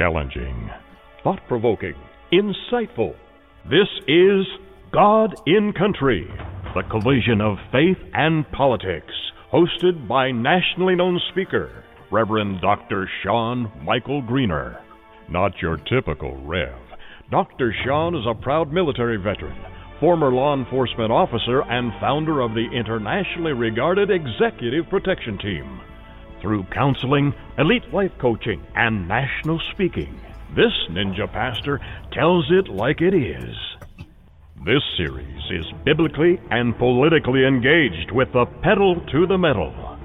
Challenging, thought provoking, insightful. This is God and Country, the collision of faith and politics, hosted by nationally known speaker, Reverend Dr. Sean Michael Greener. Not your typical Rev. Dr. Sean is a proud military veteran, former law enforcement officer, and founder of the internationally regarded Executive Protection Team. Through counseling, elite life coaching, and national speaking, this ninja pastor tells it like it is. This series is biblically and politically engaged with the pedal to the metal.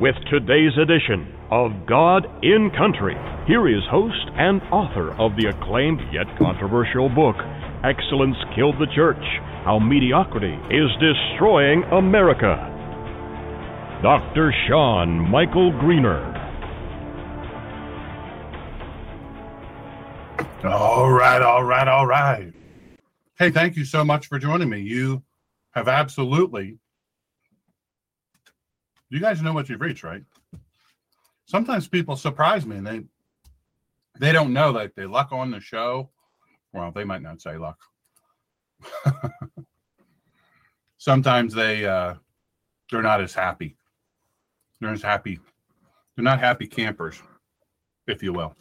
With today's edition of God and Country, here is host and author of the acclaimed yet controversial book, Excellence Killed the Church How Mediocrity is Destroying America. Dr. Sean Michael Greener. All right, all right, all right. Hey, thank you so much for joining me. You have absolutely. You guys know what you've reached, right? Sometimes people surprise me and they they don't know that they luck on the show. Well, they might not say luck. Sometimes they uh they're not as happy they're happy. They're not happy campers, if you will.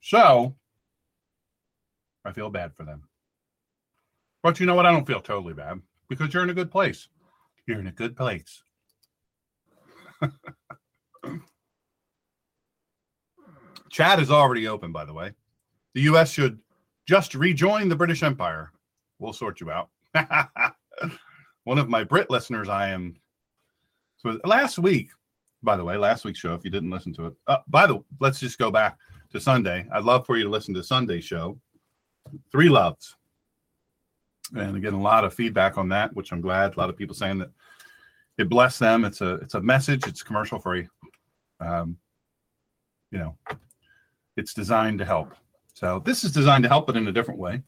So I feel bad for them. But you know what? I don't feel totally bad because you're in a good place. You're in a good place. Chat is already open, by the way. The U.S. should just rejoin the British Empire. We'll sort you out. One of my Brit listeners, I am so last week, by the way, last week's show, if you didn't listen to it, uh, by the let's just go back to Sunday. I'd love for you to listen to Sunday's show, Three Loves. And again, a lot of feedback on that, which I'm glad. A lot of people saying that it blessed them. It's a it's a message. It's commercial free. Um, you know, it's designed to help. So this is designed to help, but in a different way.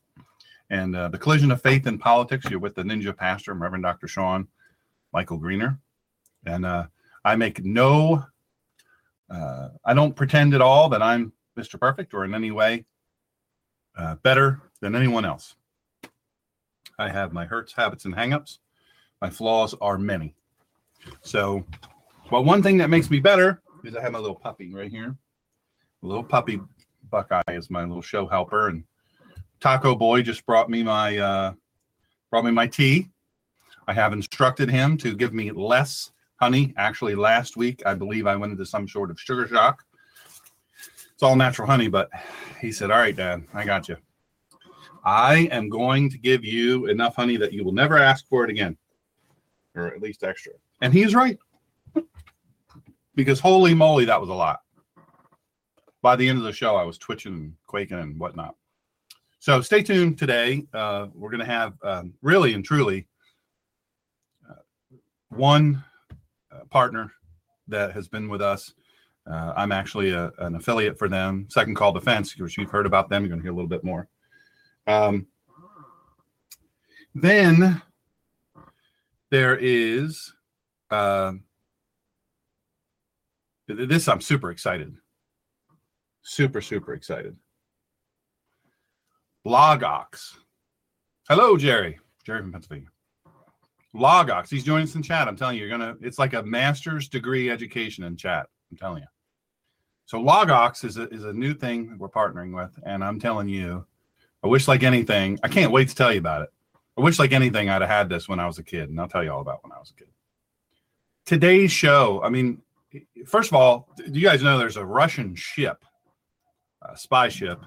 And uh, the collision of faith and politics. You're with the Ninja Pastor, Reverend Dr. Sean Michael Greener. And uh, I make no, uh, I don't pretend at all that I'm Mr. Perfect or in any way uh, better than anyone else. I have my hurts, habits, and hangups. My flaws are many. So, well, one thing that makes me better is I have my little puppy right here. A little puppy Buckeye is my little show helper, and Taco Boy just brought me my uh, brought me my tea. I have instructed him to give me less honey. Actually, last week, I believe I went into some sort of sugar shock. It's all natural honey, but he said, All right, Dad, I got you. I am going to give you enough honey that you will never ask for it again, or at least extra. And he's right. because holy moly, that was a lot. By the end of the show, I was twitching and quaking and whatnot. So stay tuned today. Uh, we're going to have um, really and truly uh, one partner that has been with us. Uh, I'm actually a, an affiliate for them, Second Call Defense, which you've heard about them. You're going to hear a little bit more. Um, then there is uh, this. I'm super excited. Super, super excited. Logox. Hello, Jerry. Jerry from Pennsylvania. Logox. He's joining us in chat. I'm telling you, you're gonna. It's like a master's degree education in chat. I'm telling you. So Logox is a is a new thing we're partnering with, and I'm telling you, I wish like anything. I can't wait to tell you about it. I wish like anything I'd have had this when I was a kid, and I'll tell you all about when I was a kid. Today's show. I mean, first of all, do you guys know there's a Russian ship, a spy ship,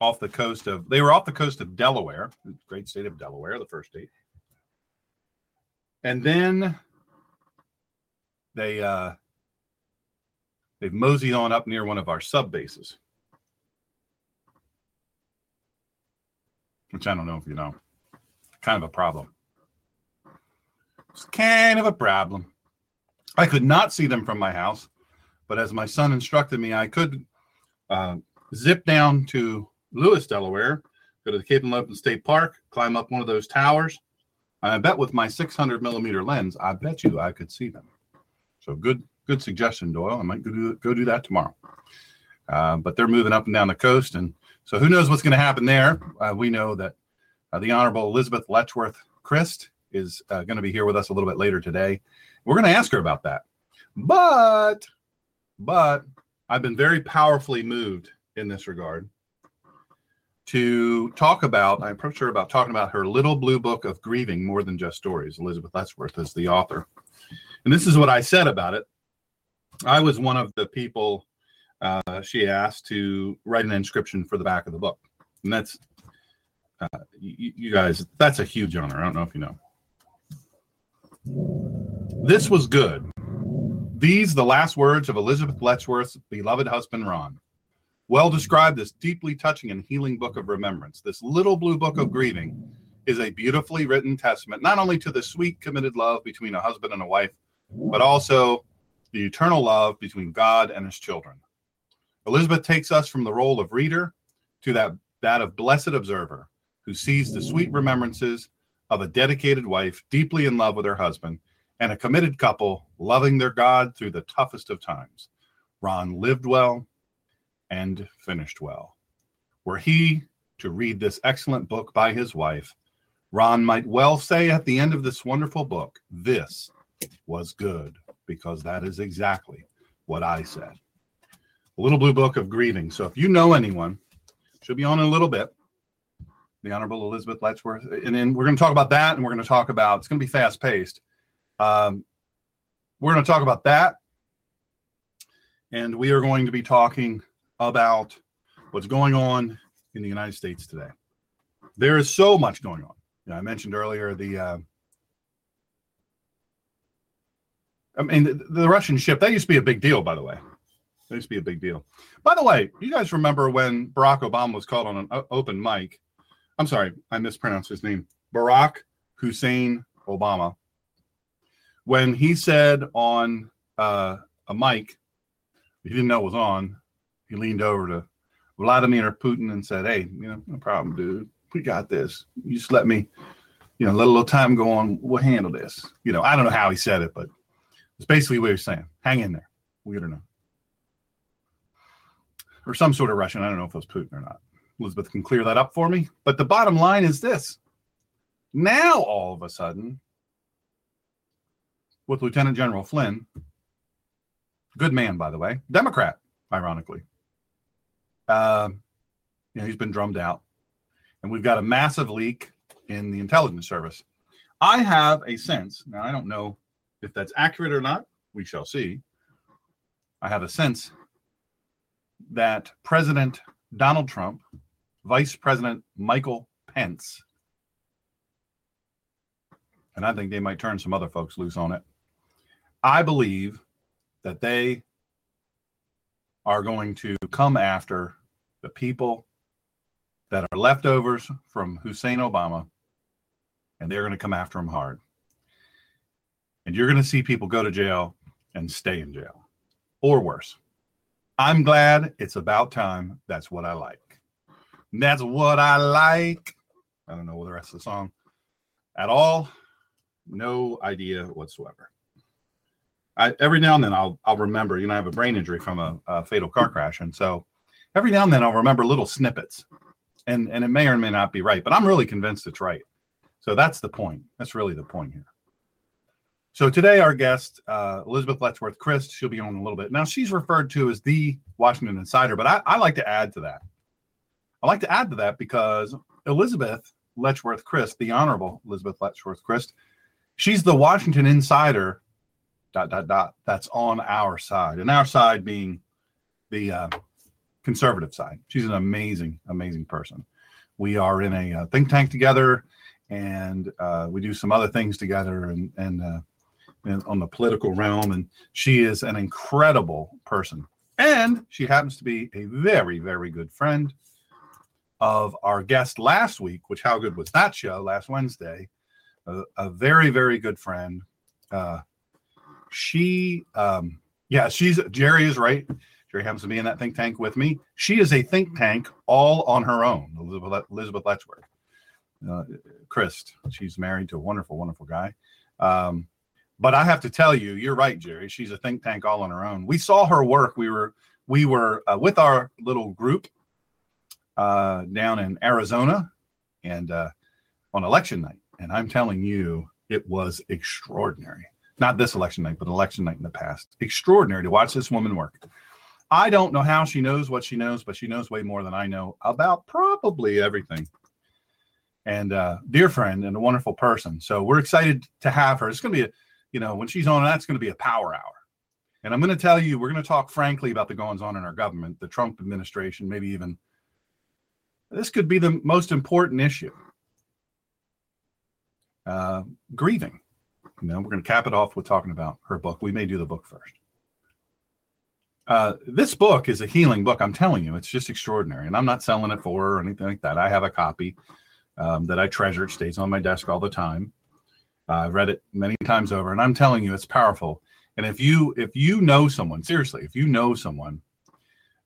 off the coast of? They were off the coast of Delaware, great state of Delaware, the first state and then they uh, they've moseyed on up near one of our sub bases, which I don't know if you know, kind of a problem. It's kind of a problem. I could not see them from my house, but as my son instructed me, I could uh, zip down to Lewes, Delaware, go to the Cape Henlopen State Park, climb up one of those towers, I bet with my 600 millimeter lens, I bet you I could see them. So good, good suggestion, Doyle. I might go do, go do that tomorrow. uh, but they're moving up and down the coast, and so who knows what's going to happen there? Uh, we know that uh, the Honorable Elizabeth Letchworth Chryst is uh, going to be here with us a little bit later today. We're going to ask her about that, but but I've been very powerfully moved in this regard to talk about. I approached her about talking about her little blue book of grieving more than just stories. Elizabeth Letchworth is the author. And this is what I said about it. I was one of the people uh, she asked to write an inscription for the back of the book. And that's, uh, you, you guys, that's a huge honor. I don't know if you know. This was good. These, the last words of Elizabeth Letchworth's beloved husband, Ron. Well described this deeply touching and healing book of remembrance. This little blue book of grieving is a beautifully written testament, not only to the sweet, committed love between a husband and a wife, but also the eternal love between God and his children. Elizabeth takes us from the role of reader to that, that of blessed observer who sees the sweet remembrances of a dedicated wife deeply in love with her husband and a committed couple loving their God through the toughest of times. Ron lived well and finished well. Were he to read this excellent book by his wife, Ron might well say at the end of this wonderful book, This was good, because that is exactly what I said. A little blue book of grieving. So if you know anyone, she'll be on in a little bit. The Honorable Elizabeth Letchworth. And then we're going to talk about that, and we're going to talk about it's going to be fast paced. Um, we're going to talk about that. And we are going to be talking about what's going on in the United States today. There is so much going on. You know, I mentioned earlier the. Uh, I mean, the, the, Russian ship that used to be a big deal, by the way. That used to be a big deal. By the way, you guys remember when Barack Obama was called on an open mic? I'm sorry, I mispronounced his name. Barack Hussein Obama. When he said on uh, a mic, he didn't know it was on, he leaned over to Vladimir Putin and said, Hey, you know, no problem, dude. We got this. You just let me, you know, let a little time go on. We'll handle this. You know, I don't know how he said it, but it's basically what he was saying. Hang in there. We don't know. Or some sort of Russian. I don't know if it was Putin or not. Elizabeth can clear that up for me. But the bottom line is this. Now, all of a sudden, with Lieutenant General Flynn, good man, by the way, Democrat, ironically, uh, you know, he's been drummed out, and we've got a massive leak in the intelligence service. I have a sense now. I don't know if that's accurate or not. We shall see. I have a sense that President Donald Trump, Vice President Michael Pence, and I think they might turn some other folks loose on it. I believe that they are going to come after the people that are leftovers from Hussein Obama, and they're going to come after him hard. And you're going to see people go to jail and stay in jail, or worse. I'm glad it's about time. That's what I like. That's what I like. I don't know the rest of the song at all. No idea whatsoever. I, every now and then I'll I'll remember. You know, I have a brain injury from a, a fatal car crash, and so every now and then I'll remember little snippets, and and it may or may not be right, but I'm really convinced it's right. So that's the point. That's really the point here. So today, our guest, uh, Elizabeth Letchworth Chryst, she'll be on a little bit. Now, she's referred to as the Washington Insider, but I, I like to add to that. I like to add to that because Elizabeth Letchworth Chryst, the Honorable Elizabeth Letchworth Chryst, she's the Washington Insider. Dot dot dot. That's on our side, and our side being the uh, conservative side. She's an amazing, amazing person. We are in a uh, think tank together, and uh, we do some other things together, and and, uh, and on the political realm. And she is an incredible person, and she happens to be a very, very good friend of our guest last week. Which how good was that show last Wednesday? A, a very, very good friend. Uh, she, um, yeah, she's Jerry is right Jerry happens to be in that think tank with me. She is a think tank all on her own, Elizabeth, Elizabeth Letchworth. Uh, Chryst, she's married to a wonderful, wonderful guy. Um, but I have to tell you, you're right, Jerry. She's a think tank all on her own. We saw her work. We were we were uh, with our little group uh, down in Arizona and uh, on election night. And I'm telling you, it was extraordinary. Not this election night, but election night in the past. Extraordinary to watch this woman work. I don't know how she knows what she knows, but she knows way more than I know about probably everything. And uh, dear friend and a wonderful person. So we're excited to have her. It's going to be a, you know, when she's on, that's going to be a power hour. And I'm going to tell you, we're going to talk frankly about the goings on in our government, the Trump administration, maybe even this could be the most important issue. Uh, grieving. You know, we're going to cap it off with talking about her book. We may do the book first. Uh, this book is a healing book. I'm telling you, it's just extraordinary. And I'm not selling it for or anything like that. I have a copy um, that I treasure. It stays on my desk all the time. Uh, I've read it many times over, and I'm telling you, it's powerful. And if you if you know someone, seriously, if you know someone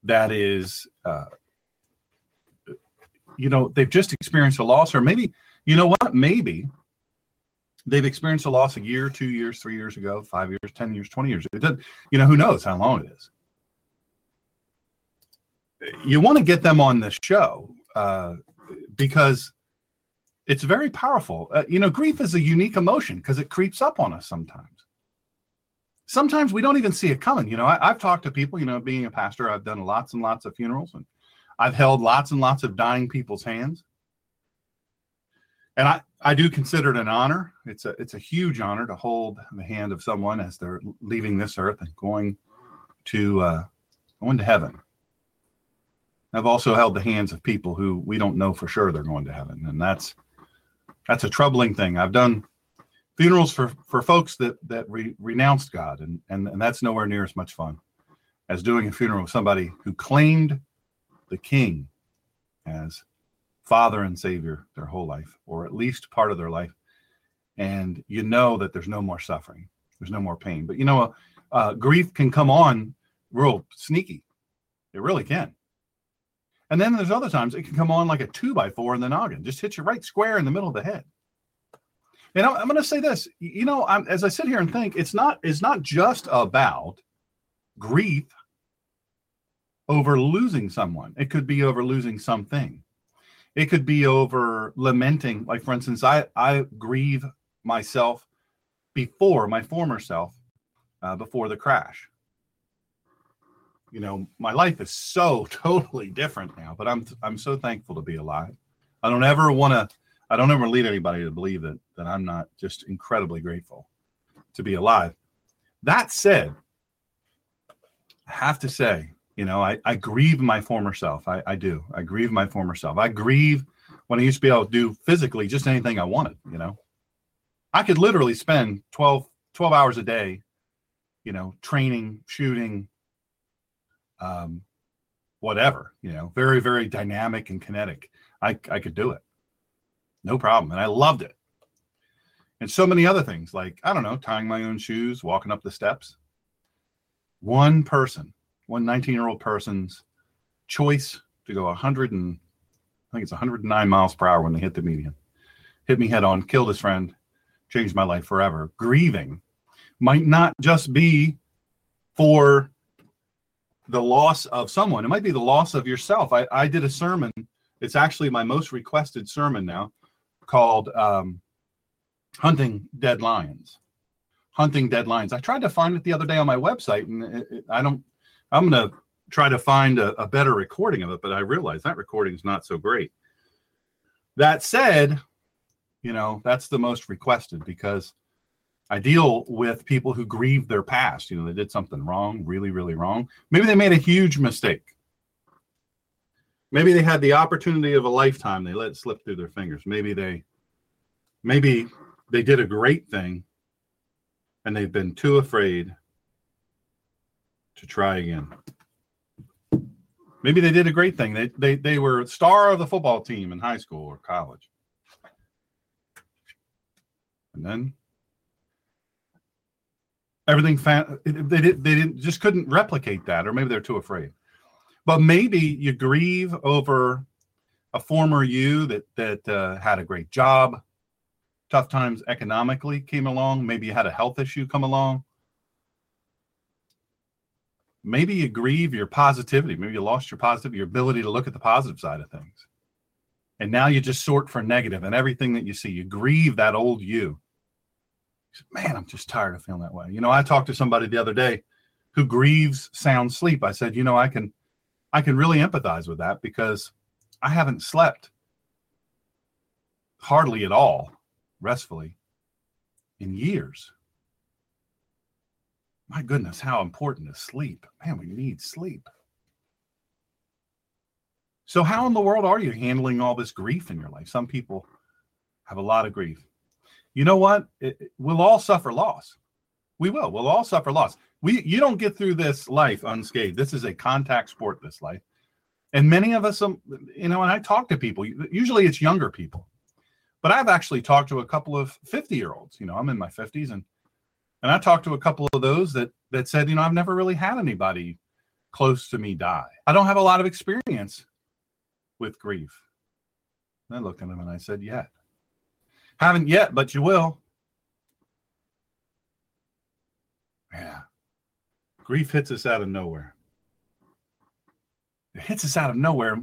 that is, uh, you know, they've just experienced a loss, or maybe you know what, maybe they've experienced a loss a year, two years, three years ago, five years, ten years, twenty years. It you know, who knows how long it is you want to get them on the show uh, because it's very powerful. Uh, you know, grief is a unique emotion because it creeps up on us sometimes. Sometimes we don't even see it coming. You know, I, have talked to people, you know, being a pastor, I've done lots and lots of funerals and I've held lots and lots of dying people's hands. And I, I do consider it an honor. It's a it's a huge honor to hold the hand of someone as they're leaving this earth and going to uh, going to heaven. I've also held the hands of people who we don't know for sure they're going to heaven, and that's that's a troubling thing. I've done funerals for for folks that that re, renounced God, and, and and that's nowhere near as much fun as doing a funeral with somebody who claimed the King as Father and Savior their whole life, or at least part of their life, and you know that there's no more suffering, there's no more pain. But you know, uh, grief can come on real sneaky. It really can. And then there's other times it can come on like a two by four in the noggin, just hit you right square in the middle of the head. And I'm, I'm going to say this, you know, I'm, as I sit here and think, it's not it's not just about grief over losing someone. It could be over losing something. It could be over lamenting. Like for instance, I I grieve myself before my former self, uh, before the crash you know my life is so totally different now but i'm i'm so thankful to be alive. I don't ever want to i don't ever lead anybody to believe that that i'm not just incredibly grateful to be alive. That said i have to say you know i, I grieve my former self. I, I do. I grieve my former self. I grieve when i used to be able to do physically just anything i wanted you know? I could literally spend 12 12 hours a day you know training shooting um, whatever, you know, very, very dynamic and kinetic. I, I could do it. No problem. And I loved it. And so many other things like, I don't know, tying my own shoes, walking up the steps. One person, one 19 year old person's choice to go 100 and I think it's 109 miles per hour when they hit the median, hit me head on, killed his friend, changed my life forever. Grieving might not just be for the loss of someone. It might be the loss of yourself. I, I did a sermon. It's actually my most requested sermon now called um, Hunting Dead Lions. Hunting Dead Lions. I tried to find it the other day on my website and it, it, I don't, I'm going to try to find a, a better recording of it, but I realize that recording is not so great. That said, you know, that's the most requested because I deal with people who grieve their past. You know, they did something wrong, really, really wrong. Maybe they made a huge mistake. Maybe they had the opportunity of a lifetime. They let it slip through their fingers. Maybe they, maybe they did a great thing, and they've been too afraid to try again. Maybe they did a great thing. They they they were star of the football team in high school or college. And then everything fa- they did they didn't just couldn't replicate that or maybe they're too afraid but maybe you grieve over a former you that that uh, had a great job tough times economically came along maybe you had a health issue come along maybe you grieve your positivity. Maybe you lost your positive your ability to look at the positive side of things. And now you just sort for negative and everything that you see. You grieve that old you. Man, I'm just tired of feeling that way. You know, I talked to somebody the other day who grieves sound sleep. I said, you know, I can I can really empathize with that because I haven't slept hardly at all restfully in years. My goodness, how important is sleep? Man, we need sleep. So, how in the world are you handling all this grief in your life? Some people have a lot of grief. You know what? It, it, we'll all suffer loss. We will. We'll all suffer loss. We you don't get through this life unscathed. This is a contact sport. This life, and many of us, um, you know, and I talk to people. Usually, it's younger people, but I've actually talked to a couple of fifty-year-olds. You know, I'm in my fifties, and and I talked to a couple of those that that said, you know, I've never really had anybody close to me die. I don't have a lot of experience with grief. And I looked at him and I said, Yet. Haven't yet, but you will. Yeah. Grief hits us out of nowhere. It hits us out of nowhere.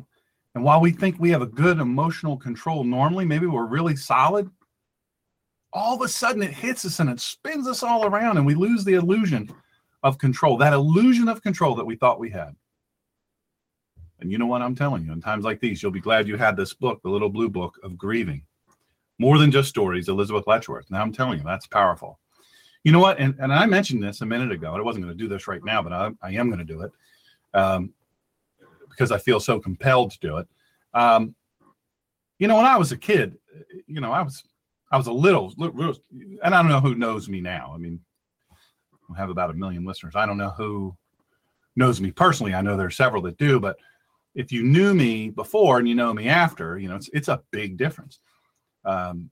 And while we think we have a good emotional control normally, maybe we're really solid, all of a sudden it hits us and it spins us all around and we lose the illusion of control, that illusion of control that we thought we had. And you know what I'm telling you, in times like these, you'll be glad you had this book, the little blue book of grieving. More than just stories, Elizabeth Letchworth. Now I'm telling you, that's powerful. You know what? And, and I mentioned this a minute ago. I wasn't going to do this right now, but I, I am going to do it um, because I feel so compelled to do it. Um, you know, when I was a kid, you know, I was I was a little, little, and I don't know who knows me now. I mean, I have about a million listeners. I don't know who knows me personally. I know there are several that do, but if you knew me before and you know me after, you know, it's it's a big difference. Um,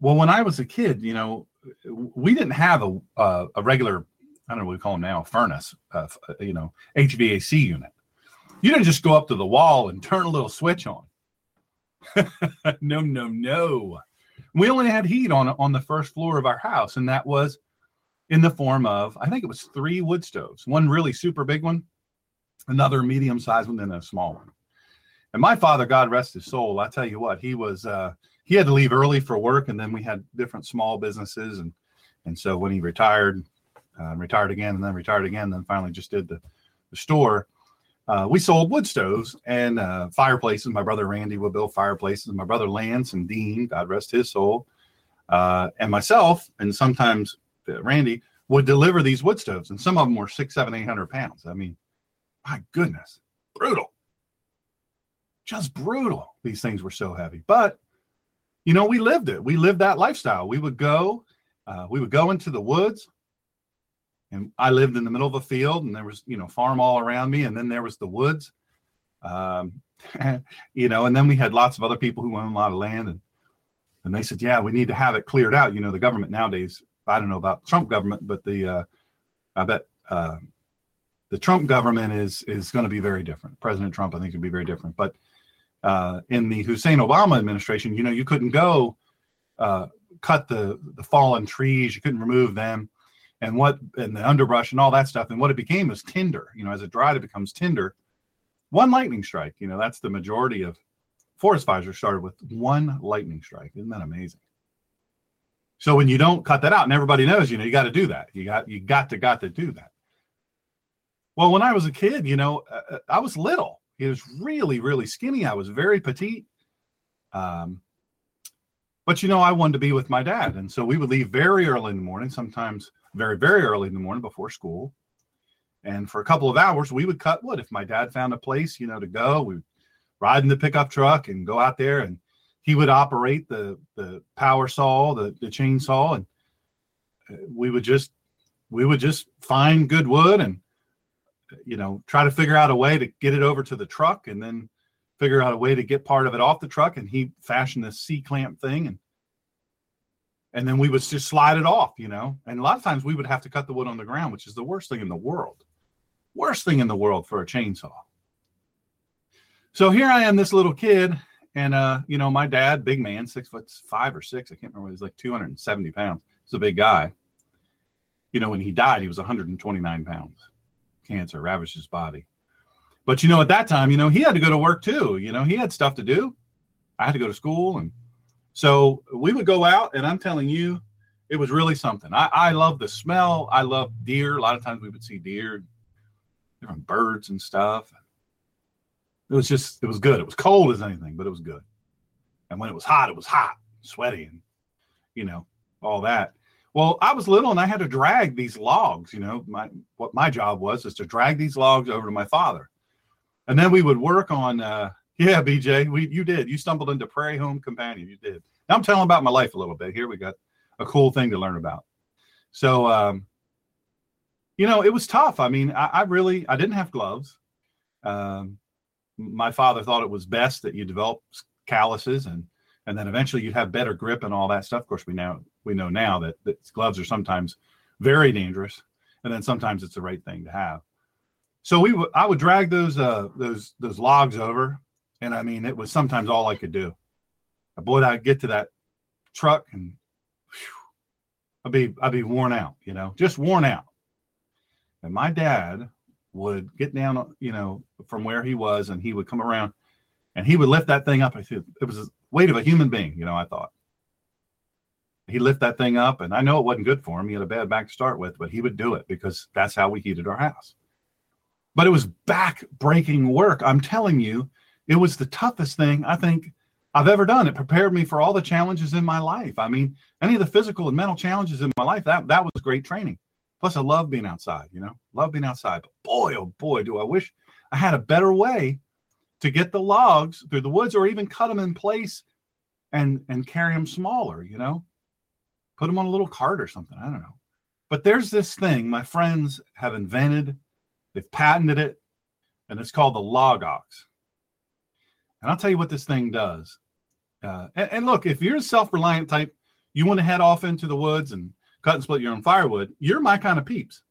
well, when I was a kid, you know, we didn't have a a, regular, I don't know what we call them now, furnace, uh, you know, HVAC unit. You didn't just go up to the wall and turn a little switch on. no, no, no. We only had heat on on the first floor of our house, and that was in the form of I think it was three wood stoves, one really super big one, another medium sized one, and a small one. And my father, God rest his soul, I tell you what, he was uh, he had to leave early for work, and then we had different small businesses, and and so when he retired, uh, retired again, and then retired again, and then finally just did the, the store. Uh, we sold wood stoves and uh, fireplaces. My brother Randy would build fireplaces. My brother Lance and Dean, God rest his soul, uh, and myself, and sometimes uh, Randy would deliver these wood stoves, and some of them were six, seven, eight hundred pounds. I mean, my goodness, brutal. Just brutal. These things were so heavy. But, you know, we lived it. We lived that lifestyle. We would go, uh, we would go into the woods. And I lived in the middle of a field and there was, you know, farm all around me. And then there was the woods. Um, you know, and then we had lots of other people who owned a lot of land. And, and they said, yeah, we need to have it cleared out. You know, the government nowadays, I don't know about Trump government, but the, uh, I bet, uh, the Trump government is is going to be very different. President Trump, I think, will be very different. But uh, in the Hussein Obama administration, you know, you couldn't go uh, cut the the fallen trees, you couldn't remove them, and what and the underbrush and all that stuff. And what it became was tinder. You know, as it dried, it becomes tinder. One lightning strike. You know, that's the majority of forest fires are started with one lightning strike. Isn't that amazing? So when you don't cut that out, and everybody knows, you know, you got to do that. You got you got to got to do that. Well, when I was a kid, you know, uh, uh, I was little. He was really, really skinny. I was very petite. Um, but you know, I wanted to be with my dad, and so we would leave very early in the morning, sometimes very, very early in the morning before school. And for a couple of hours, we would cut wood. If my dad found a place, you know, to go, we would ride in the pickup truck and go out there, and he would operate the the power saw, the the chainsaw, and uh, we would just we would just find good wood and you know, try to figure out a way to get it over to the truck and then figure out a way to get part of it off the truck. And he fashioned this C clamp thing and and then we would just slide it off, you know. And a lot of times we would have to cut the wood on the ground, which is the worst thing in the world. Worst thing in the world for a chainsaw. So here I am, this little kid, and uh, you know, my dad, big man, six foot five or six, I can't remember, he was like 270 pounds. He's a big guy. You know, when he died, he was 129 pounds. Cancer ravaged his body. But you know, at that time, you know, he had to go to work too. You know, he had stuff to do. I had to go to school, and so we would go out. And I'm telling you, it was really something. I, I love the smell. I love deer. A lot of times we would see deer, different birds and stuff. It was just, it was good. It was cold as anything, but it was good. And when it was hot, it was hot, sweaty, and you know all that. Well, I was little and I had to drag these logs. You know, my what my job was is to drag these logs over to my father, and then we would work on. uh Yeah, BJ, we you did. You stumbled into Prairie Home Companion. You did. Now I'm telling about my life a little bit. Here we got a cool thing to learn about. So, um, you know, it was tough. I mean, I, I really I didn't have gloves. Um, my father thought it was best that you develop calluses and and then eventually you'd have better grip and all that stuff. Of course, we now we know now that, that gloves are sometimes very dangerous, and then sometimes it's the right thing to have. So we would I would drag those uh those those logs over, and I mean it was sometimes all I could do. Boy, I'd get to that truck and whew, I'd be I'd be worn out, you know, just worn out. And my dad would get down, you know, from where he was, and he would come around, and he would lift that thing up. I said it was weight of a human being, you know. I thought he lift that thing up, and I know it wasn't good for him. He had a bad back to start with, but he would do it because that's how we heated our house. But it was back breaking work. I'm telling you, it was the toughest thing I think I've ever done. It prepared me for all the challenges in my life. I mean, any of the physical and mental challenges in my life, that that was great training. Plus, I love being outside, you know, love being outside. But boy, oh boy, do I wish I had a better way to get the logs through the woods or even cut them in place and and carry them smaller, you know, put them on a little cart or something. I don't know. But there's this thing my friends have invented, they've patented it, and it's called the Logox. And I'll tell you what this thing does. Uh, and, and look, if you're a self reliant type, you want to head off into the woods and cut and split your own firewood, you're my kind of peeps.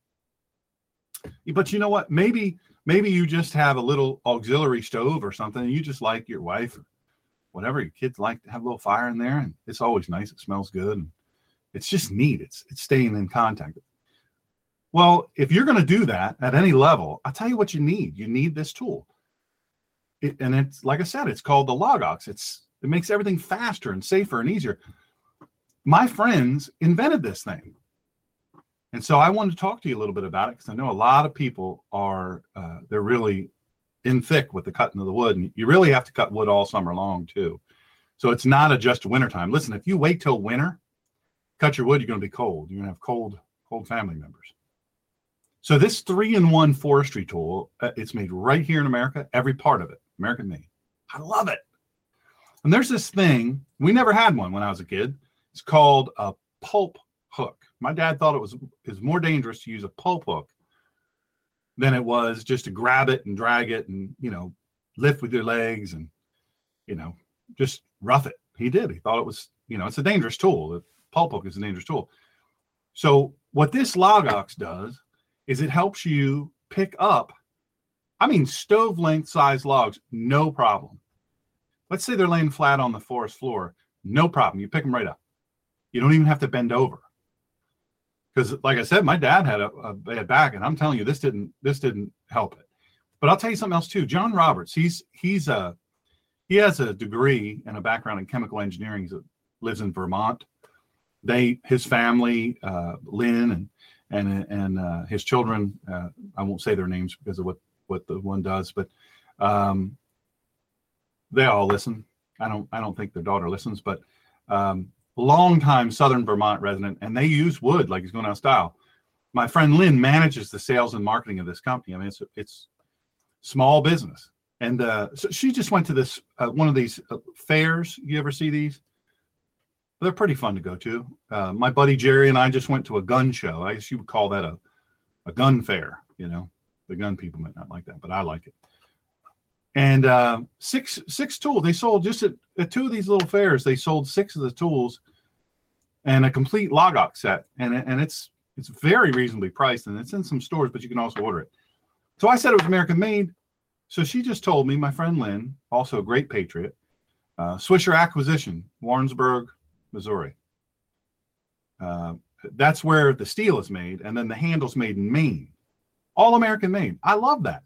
But you know what? Maybe maybe you just have a little auxiliary stove or something, and you just like your wife or whatever your kids like to have a little fire in there, and it's always nice. It smells good, and it's just neat. It's it's staying in contact. Well, if you're going to do that at any level, I'll tell you what you need. You need this tool. It, and it's like I said, it's called the Logox. It's it makes everything faster and safer and easier my friends invented this thing. And so I wanted to talk to you a little bit about it because I know a lot of people are uh, they're really in thick with the cutting of the wood, and you really have to cut wood all summer long too. So it's not a just wintertime. Listen, if you wait till winter, cut your wood, you're going to be cold. You're going to have cold, cold family members. So this three-in-one forestry tool, uh, it's made right here in America. Every part of it, American made. I love it. And there's this thing we never had one when I was a kid it's called a pulp hook. My dad thought it was is more dangerous to use a pulp hook than it was just to grab it and drag it and you know lift with your legs and you know just rough it. He did. He thought it was you know it's a dangerous tool. The pulp hook is a dangerous tool. So what this Logox does is it helps you pick up, I mean, stove length size logs, no problem. Let's say they're laying flat on the forest floor, no problem. You pick them right up. You don't even have to bend over. Because, like I said, my dad had a, a bad back, and I'm telling you, this didn't this didn't help it. But I'll tell you something else too. John Roberts, he's he's a he has a degree and a background in chemical engineering. He lives in Vermont. They his family, uh, Lynn and and and uh, his children. Uh, I won't say their names because of what what the one does, but um, they all listen. I don't I don't think their daughter listens, but um, longtime Southern Vermont resident, and they use wood like he's going out of style. My friend Lynn manages the sales and marketing of this company. I mean, it's it's small business, and uh, so she just went to this uh, one of these uh, fairs. You ever see these? They're pretty fun to go to. Uh, my buddy Jerry and I just went to a gun show. I guess you would call that a a gun fair. You know, the gun people might not like that, but I like it. And uh, six six tools. They sold just at, at two of these little fairs. They sold six of the tools and a complete Logox set, and and it's it's very reasonably priced, and it's in some stores, but you can also order it. So I said it was American made. So she just told me, my friend Lynn, also a great patriot, uh, Swisher Acquisition, Warrensburg, Missouri. Uh, that's where the steel is made, and then the handle's made in Maine. All American made. I love that.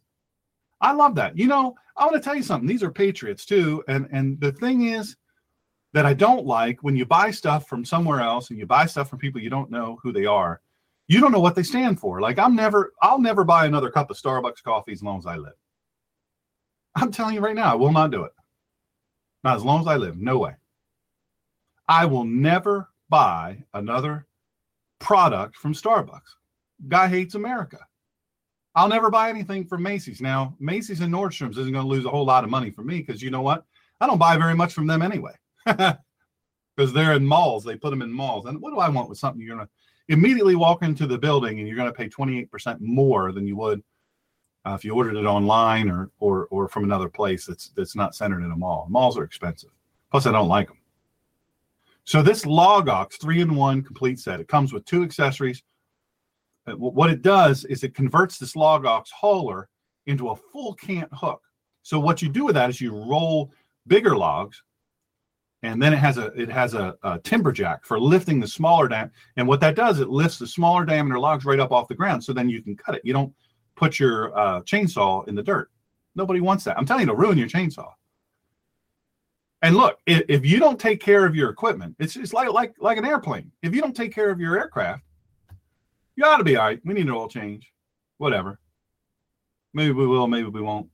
I love that. You know, I want to tell you something. These are patriots too, and and the thing is that I don't like when you buy stuff from somewhere else and you buy stuff from people you don't know who they are. You don't know what they stand for. Like I'm never, I'll never buy another cup of Starbucks coffee as long as I live. I'm telling you right now, I will not do it. Not as long as I live. No way. I will never buy another product from Starbucks. Guy hates America. I'll never buy anything from Macy's. Now, Macy's and Nordstrom's isn't going to lose a whole lot of money for me because you know what? I don't buy very much from them anyway. Because they're in malls, they put them in malls. And what do I want with something you're going to immediately walk into the building and you're going to pay 28% more than you would uh, if you ordered it online or or or from another place that's that's not centered in a mall. Malls are expensive. Plus, I don't like them. So this Logox three-in-one complete set. It comes with two accessories. What it does is it converts this Logox hauler into a full cant hook. So what you do with that is you roll bigger logs, and then it has a it has a, a timber jack for lifting the smaller dam. And what that does, it lifts the smaller diameter logs right up off the ground. So then you can cut it. You don't put your uh, chainsaw in the dirt. Nobody wants that. I'm telling you to ruin your chainsaw. And look, if, if you don't take care of your equipment, it's it's like like like an airplane. If you don't take care of your aircraft, you ought to be all right. We need an oil change, whatever. Maybe we will, maybe we won't.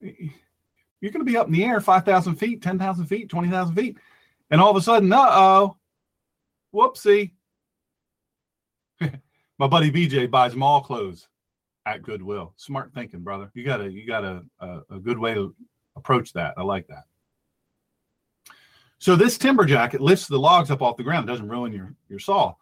You're going to be up in the air 5,000 feet, 10,000 feet, 20,000 feet. And all of a sudden, uh oh, whoopsie. My buddy BJ buys mall clothes at Goodwill. Smart thinking, brother. You got a you got a, a, a good way to approach that. I like that. So this timber jacket lifts the logs up off the ground. Doesn't ruin your your saw.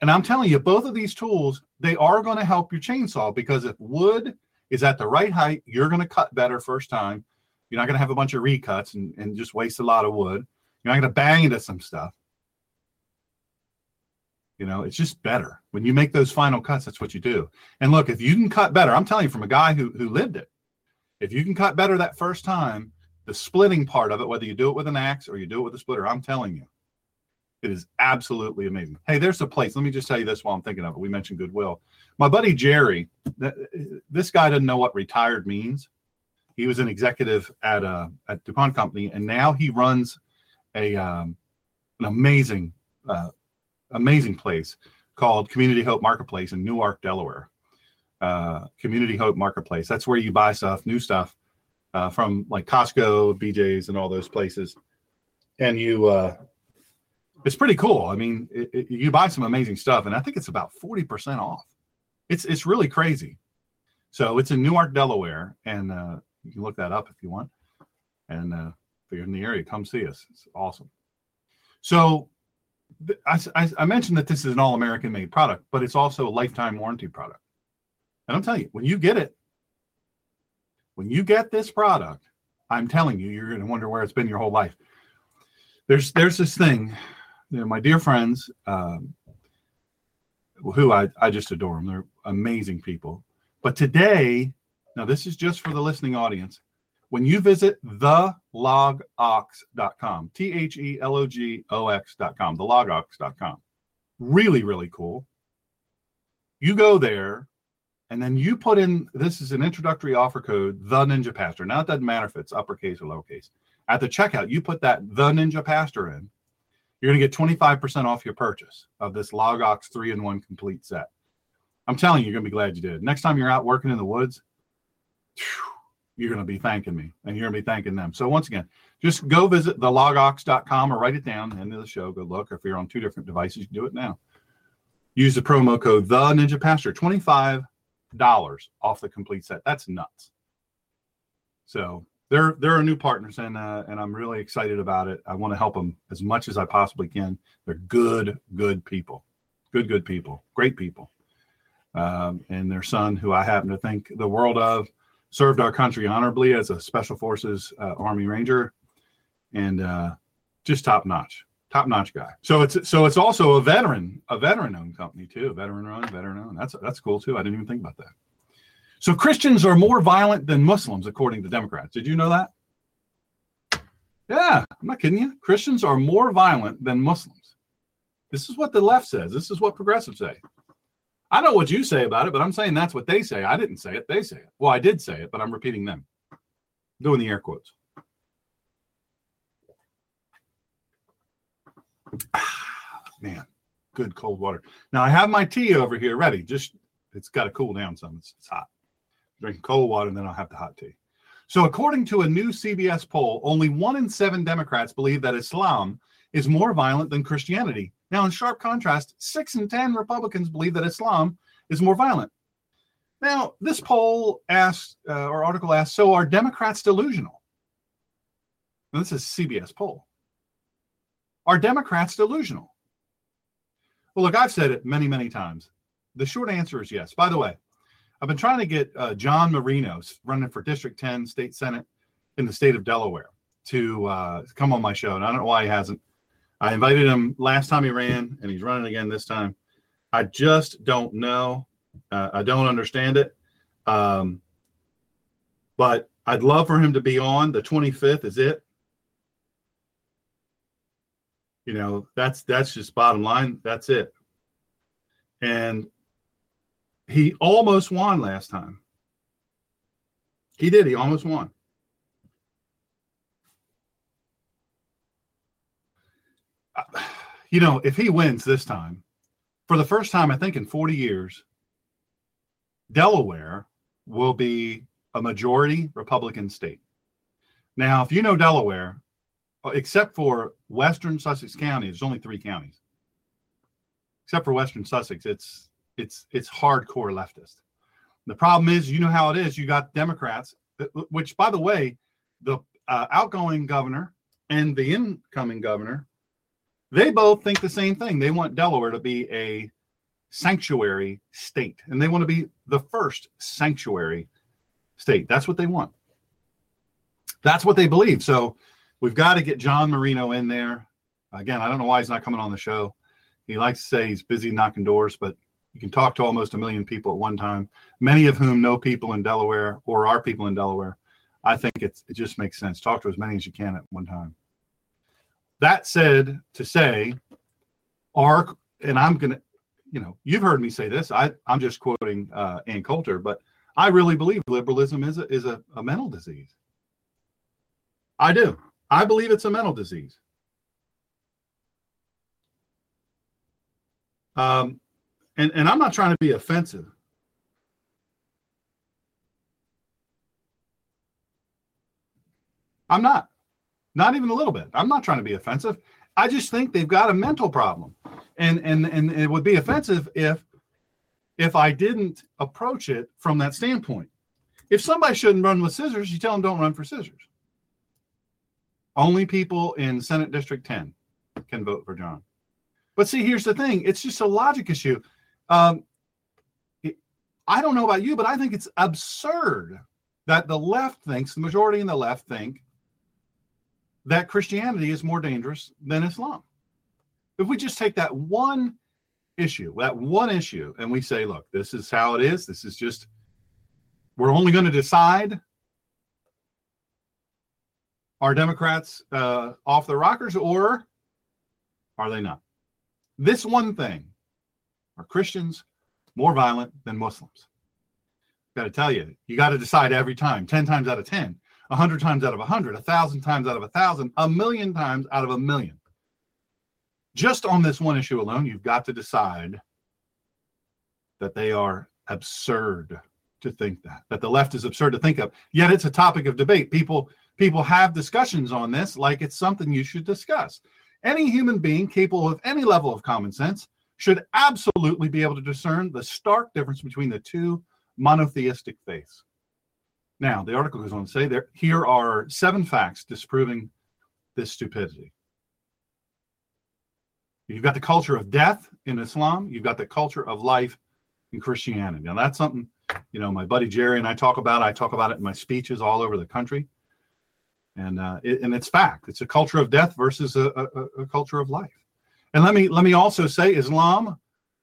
And I'm telling you, both of these tools they are going to help your chainsaw because if wood is at the right height, you're going to cut better first time. You're not going to have a bunch of recuts and, and just waste a lot of wood. You're not going to bang into some stuff. You know, it's just better. When you make those final cuts, that's what you do. And look, if you can cut better, I'm telling you from a guy who who lived it. If you can cut better that first time, the splitting part of it, whether you do it with an axe or you do it with a splitter, I'm telling you, it is absolutely amazing. Hey, there's a place. Let me just tell you this while I'm thinking of it. We mentioned Goodwill. My buddy Jerry, this guy doesn't know what retired means. He was an executive at a uh, at DuPont Company, and now he runs a um, an amazing uh, amazing place called Community Hope Marketplace in Newark, Delaware. Uh, Community Hope Marketplace. That's where you buy stuff, new stuff uh, from like Costco, BJ's, and all those places. And you, uh, it's pretty cool. I mean, it, it, you buy some amazing stuff, and I think it's about forty percent off. It's it's really crazy. So it's in Newark, Delaware, and uh, you can look that up if you want. And uh, if you're in the area, come see us. It's awesome. So I, I, I mentioned that this is an all American made product, but it's also a lifetime warranty product. And I'm telling you, when you get it, when you get this product, I'm telling you, you're going to wonder where it's been your whole life. There's there's this thing, you know, my dear friends, um, who I, I just adore them. They're amazing people. But today, now this is just for the listening audience when you visit thelogox.com, T H E L O G O X.com, thelogox.com, really, really cool. You go there and then you put in this is an introductory offer code, the Ninja Pastor. Now it doesn't matter if it's uppercase or lowercase. At the checkout, you put that the Ninja Pastor in. You're going to get 25% off your purchase of this Logox three in one complete set. I'm telling you, you're going to be glad you did. Next time you're out working in the woods, you're going to be thanking me and you're going to be thanking them. So once again, just go visit thelogox.com or write it down end of the show. Good luck. If you're on two different devices, you can do it now. Use the promo code the Ninja Pastor, $25 off the complete set. That's nuts. So they're they're a new partners and uh, and I'm really excited about it. I want to help them as much as I possibly can. They're good, good people. Good, good people. Great people. Um, and their son, who I happen to think the world of, served our country honorably as a Special Forces uh, Army Ranger, and uh, just top notch, top notch guy. So it's so it's also a veteran, a veteran owned company too, veteran run, veteran owned. That's that's cool too. I didn't even think about that. So Christians are more violent than Muslims, according to Democrats. Did you know that? Yeah, I'm not kidding you. Christians are more violent than Muslims. This is what the left says. This is what progressives say. I know what you say about it, but I'm saying that's what they say. I didn't say it. They say it. Well, I did say it, but I'm repeating them. Doing the air quotes. Man, good cold water. Now I have my tea over here ready. Just it's got to cool down some. It's, it's hot. Drink cold water and then I'll have the hot tea. So, according to a new CBS poll, only one in seven Democrats believe that Islam is more violent than Christianity. Now, in sharp contrast, six in 10 Republicans believe that Islam is more violent. Now, this poll asked, uh, or article asked, so are Democrats delusional? Now, this is CBS poll. Are Democrats delusional? Well, look, I've said it many, many times. The short answer is yes. By the way, I've been trying to get uh, John Marino, running for District 10 State Senate in the state of Delaware, to uh, come on my show. And I don't know why he hasn't. I invited him last time he ran, and he's running again this time. I just don't know. Uh, I don't understand it. Um, but I'd love for him to be on. The 25th is it. You know, that's that's just bottom line. That's it. And he almost won last time. He did. He almost won. You know, if he wins this time, for the first time, I think in 40 years, Delaware will be a majority Republican state. Now, if you know Delaware, except for Western Sussex County, there's only three counties. Except for Western Sussex, it's it's it's hardcore leftist. The problem is, you know how it is. You got Democrats, uh, which, by the way, the uh, outgoing governor and the incoming governor, they both think the same thing. They want Delaware to be a sanctuary state, and they want to be the first sanctuary state. That's what they want. That's what they believe. So we've got to get John Marino in there. Again, I don't know why he's not coming on the show. He likes to say he's busy knocking doors, but you can talk to almost a million people at one time, many of whom know people in Delaware or are people in Delaware. I think it's, it just makes sense. Talk to as many as you can at one time. That said, to say, are, and I'm going to, you know, you've heard me say this. I, I'm just quoting uh, Ann Coulter, but I really believe liberalism is a, is a, a mental disease. I do. I believe it's a mental disease. Um, and, and I'm not trying to be offensive. I'm not. Not even a little bit. I'm not trying to be offensive. I just think they've got a mental problem. And and and it would be offensive if if I didn't approach it from that standpoint. If somebody shouldn't run with scissors, you tell them don't run for scissors. Only people in Senate District 10 can vote for John. But see, here's the thing it's just a logic issue. Um, I don't know about you, but I think it's absurd that the left thinks, the majority in the left think, that Christianity is more dangerous than Islam. If we just take that one issue, that one issue, and we say, look, this is how it is, this is just, we're only going to decide are Democrats uh, off the rockers or are they not? This one thing are Christians more violent than Muslims? Got to tell you, you got to decide every time 10 times out of 10, 100 times out of 100, 1,000 times out of 1,000, a million times out of a million. Just on this one issue alone, you've got to decide that they are absurd to think that that the left is absurd to think of yet it's a topic of debate people people have discussions on this like it's something you should discuss any human being capable of any level of common sense should absolutely be able to discern the stark difference between the two monotheistic faiths. Now, the article goes on to say there here are seven facts disproving this stupidity. You've got the culture of death in Islam, you've got the culture of life in Christianity. Now, that's something, you know, my buddy Jerry and I talk about. I talk about it in my speeches all over the country. And uh, it, and it's fact. It's a culture of death versus a, a, a culture of life. And let me let me also say, Islam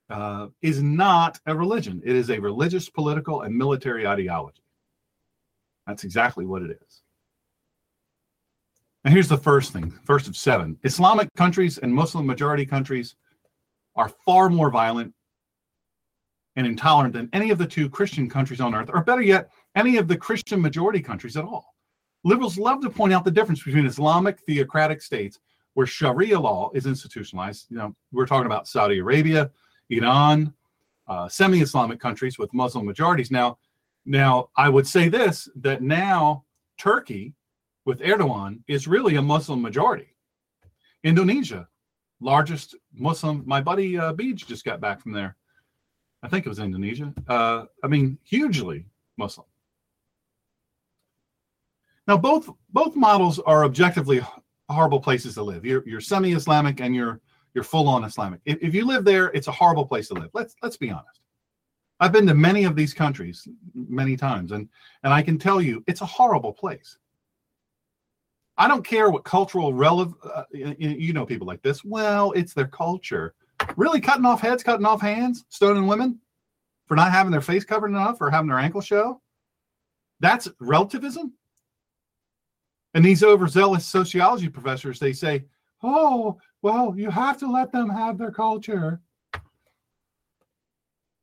uh, is not a religion. It is a religious, political, and military ideology. That's exactly what it is. And here's the first thing, first of seven. Islamic countries and Muslim majority countries are far more violent and intolerant than any of the two Christian countries on earth, or better yet, any of the Christian majority countries at all. Liberals love to point out the difference between Islamic theocratic states where Sharia law is institutionalized. You know, we're talking about Saudi Arabia, Iran, uh, semi-Islamic countries with Muslim majorities. Now, now I would say this that now Turkey with Erdogan is really a Muslim majority. Indonesia, largest Muslim. My buddy uh, Beach just got back from there. I think it was Indonesia. Uh, I mean, hugely Muslim. Now, both both models are objectively horrible places to live. You're, you're semi-Islamic and you're you're full-on Islamic. If, if you live there, it's a horrible place to live. Let's let's be honest. I've been to many of these countries many times, and and I can tell you it's a horrible place. I don't care what cultural relevant. Uh, you know people like this. Well, it's their culture. Really cutting off heads, cutting off hands, stoning women for not having their face covered enough or having their ankle show. That's relativism. And these overzealous sociology professors, they say, oh, well, you have to let them have their culture.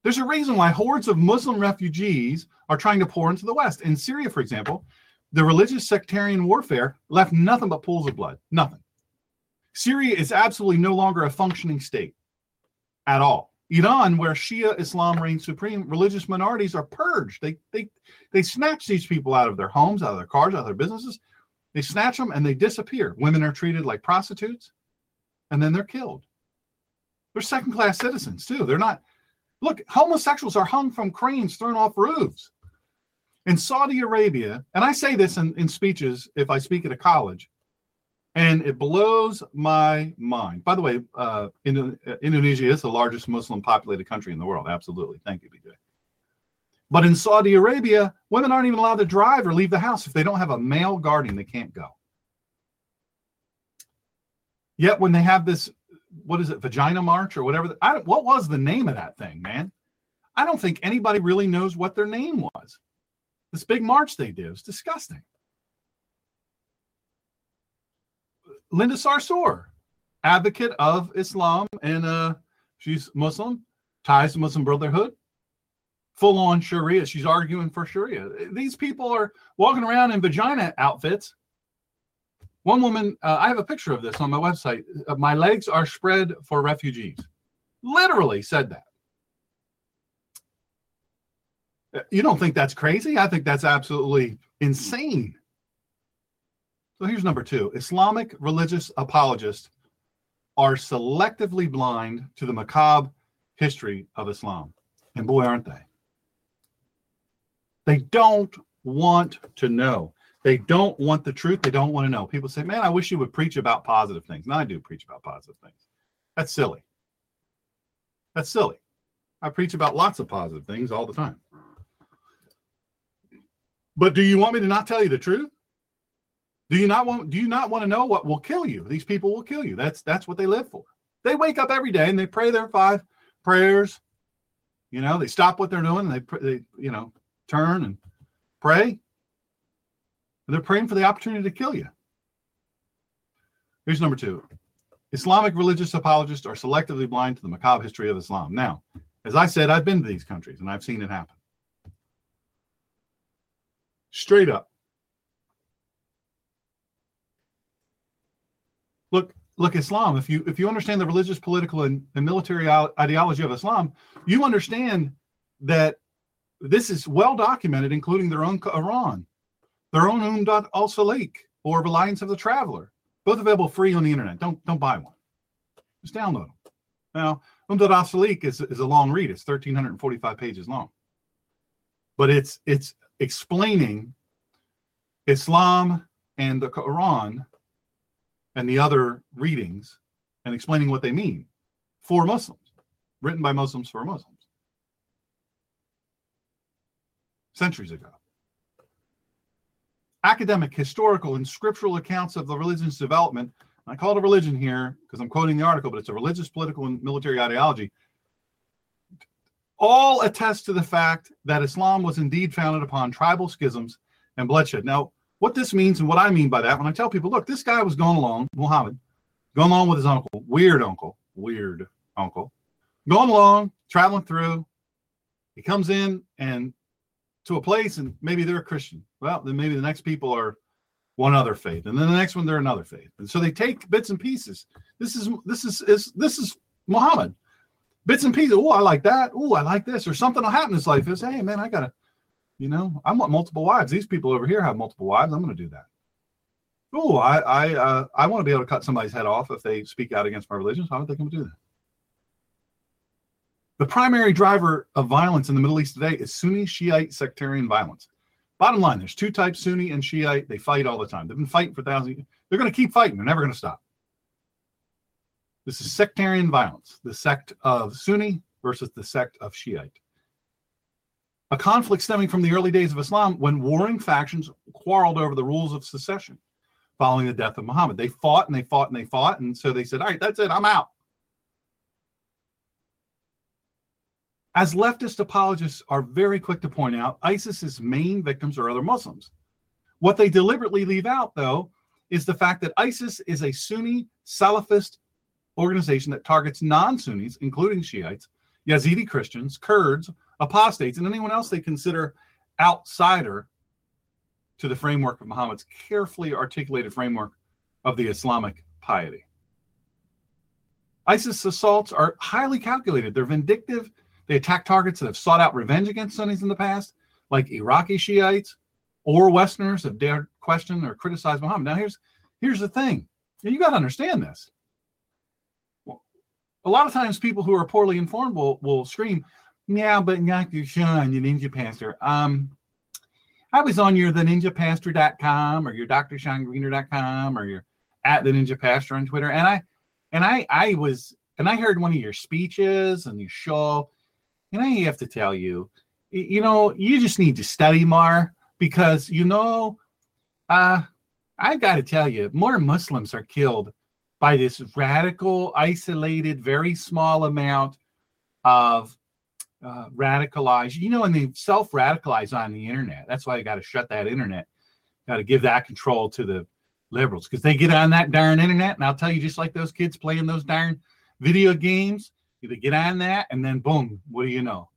There's a reason why hordes of Muslim refugees are trying to pour into the West. In Syria, for example, the religious sectarian warfare left nothing but pools of blood. Nothing. Syria is absolutely no longer a functioning state at all. Iran, where Shia Islam reigns supreme, religious minorities are purged. They they they snatch these people out of their homes, out of their cars, out of their businesses. They snatch them and they disappear. Women are treated like prostitutes and then they're killed. They're second class citizens too. They're not, look, homosexuals are hung from cranes thrown off roofs. In Saudi Arabia, and I say this in, in speeches if I speak at a college, and it blows my mind. By the way, uh, Indonesia is the largest Muslim populated country in the world. Absolutely. Thank you, BJ. But in Saudi Arabia, women aren't even allowed to drive or leave the house. If they don't have a male guardian, they can't go. Yet when they have this, what is it, vagina march or whatever, I, what was the name of that thing, man? I don't think anybody really knows what their name was. This big march they did was disgusting. Linda Sarsour, advocate of Islam, and uh, she's Muslim, ties to Muslim Brotherhood full on Sharia. She's arguing for Sharia. These people are walking around in vagina outfits. One woman, uh, I have a picture of this on my website. Uh, my legs are spread for refugees. Literally said that. Uh, you don't think that's crazy? I think that's absolutely insane. So here's number two Islamic religious apologists are selectively blind to the macabre history of Islam. And boy, aren't they? They don't want to know. They don't want the truth. They don't want to know. People say, man, I wish you would preach about positive things. Now I do preach about positive things. That's silly. That's silly. I preach about lots of positive things all the time. But do you want me to not tell you the truth? Do you not want do you not want to know what will kill you? These people will kill you. That's that's what they live for. They wake up every day and they pray their five prayers. You know, they stop what they're doing. They, they you know, turn and pray. They're praying for the opportunity to kill you. Here's number two Islamic religious apologists are selectively blind to the macabre history of Islam. Now, as I said, I've been to these countries and I've seen it happen. Straight up. Look, look, Islam, if you if you understand the religious, political, and, and military ideology of Islam, you understand that this is well documented, including their own Quran, their own Umdat al Salik or Reliance of the Traveler, both available free on the internet. Don't don't buy one. Just download them. Now, Umdat al Salik is, is a long read. It's 1,345 pages long. But it's it's explaining Islam and the Quran and the other readings and explaining what they mean for Muslims, written by Muslims for Muslims. Centuries ago. Academic, historical, and scriptural accounts of the religion's development. I call it a religion here because I'm quoting the article, but it's a religious, political, and military ideology. All attest to the fact that Islam was indeed founded upon tribal schisms and bloodshed. Now, what this means and what I mean by that, when I tell people, look, this guy was going along, Muhammad, going along with his uncle, weird uncle, weird uncle, going along, traveling through, He comes in and to a place and maybe they're a Christian. Well, then maybe the next people are one other faith, and then the next one they're another faith. And so they take bits and pieces. This is this is, is this is Muhammad. Bits and pieces. Oh, I like that. Oh, I like this. Or something will happen in his life. Is hey man, I gotta, you know, I want multiple wives. These people over here have multiple wives. I'm gonna do that. Oh, I I uh, I want to be able to cut somebody's head off if they speak out against my religion. So I don't think I'm gonna do that. The primary driver of violence in the Middle East today is Sunni Shiite sectarian violence. Bottom line, there's two types, Sunni and Shiite. They fight all the time. They've been fighting for thousands. They're going to keep fighting. They're never going to stop. This is sectarian violence, the sect of Sunni versus the sect of Shiite. A conflict stemming from the early days of Islam when warring factions quarreled over the rules of secession following the death of Muhammad. They fought and they fought and they fought. And so they said, All right, that's it, I'm out. As leftist apologists are very quick to point out, ISIS's main victims are other Muslims. What they deliberately leave out, though, is the fact that ISIS is a Sunni Salafist organization that targets non Sunnis, including Shiites, Yazidi Christians, Kurds, apostates, and anyone else they consider outsider to the framework of Muhammad's carefully articulated framework of the Islamic piety. ISIS assaults are highly calculated, they're vindictive they attack targets that have sought out revenge against Sunnis in the past, like Iraqi Shiites or Westerners have dared question or criticize Muhammad. Now, here's here's the thing. You got to understand this. A lot of times, people who are poorly informed will, will scream, "Yeah, but Dr. Sean, the Ninja Pastor, um, I was on your theninjapastor.com or your drshawngreener.com or your at the Ninja Pastor on Twitter, and I and I I was and I heard one of your speeches and your show, and I have to tell you, you know, you just need to study more because, you know, uh, I got to tell you, more Muslims are killed by this radical, isolated, very small amount of uh, radicalized. You know, and they self radicalize on the internet. That's why I got to shut that internet. Got to give that control to the liberals because they get on that darn internet. And I'll tell you, just like those kids playing those darn video games, they get on that, and then boom, what do you know?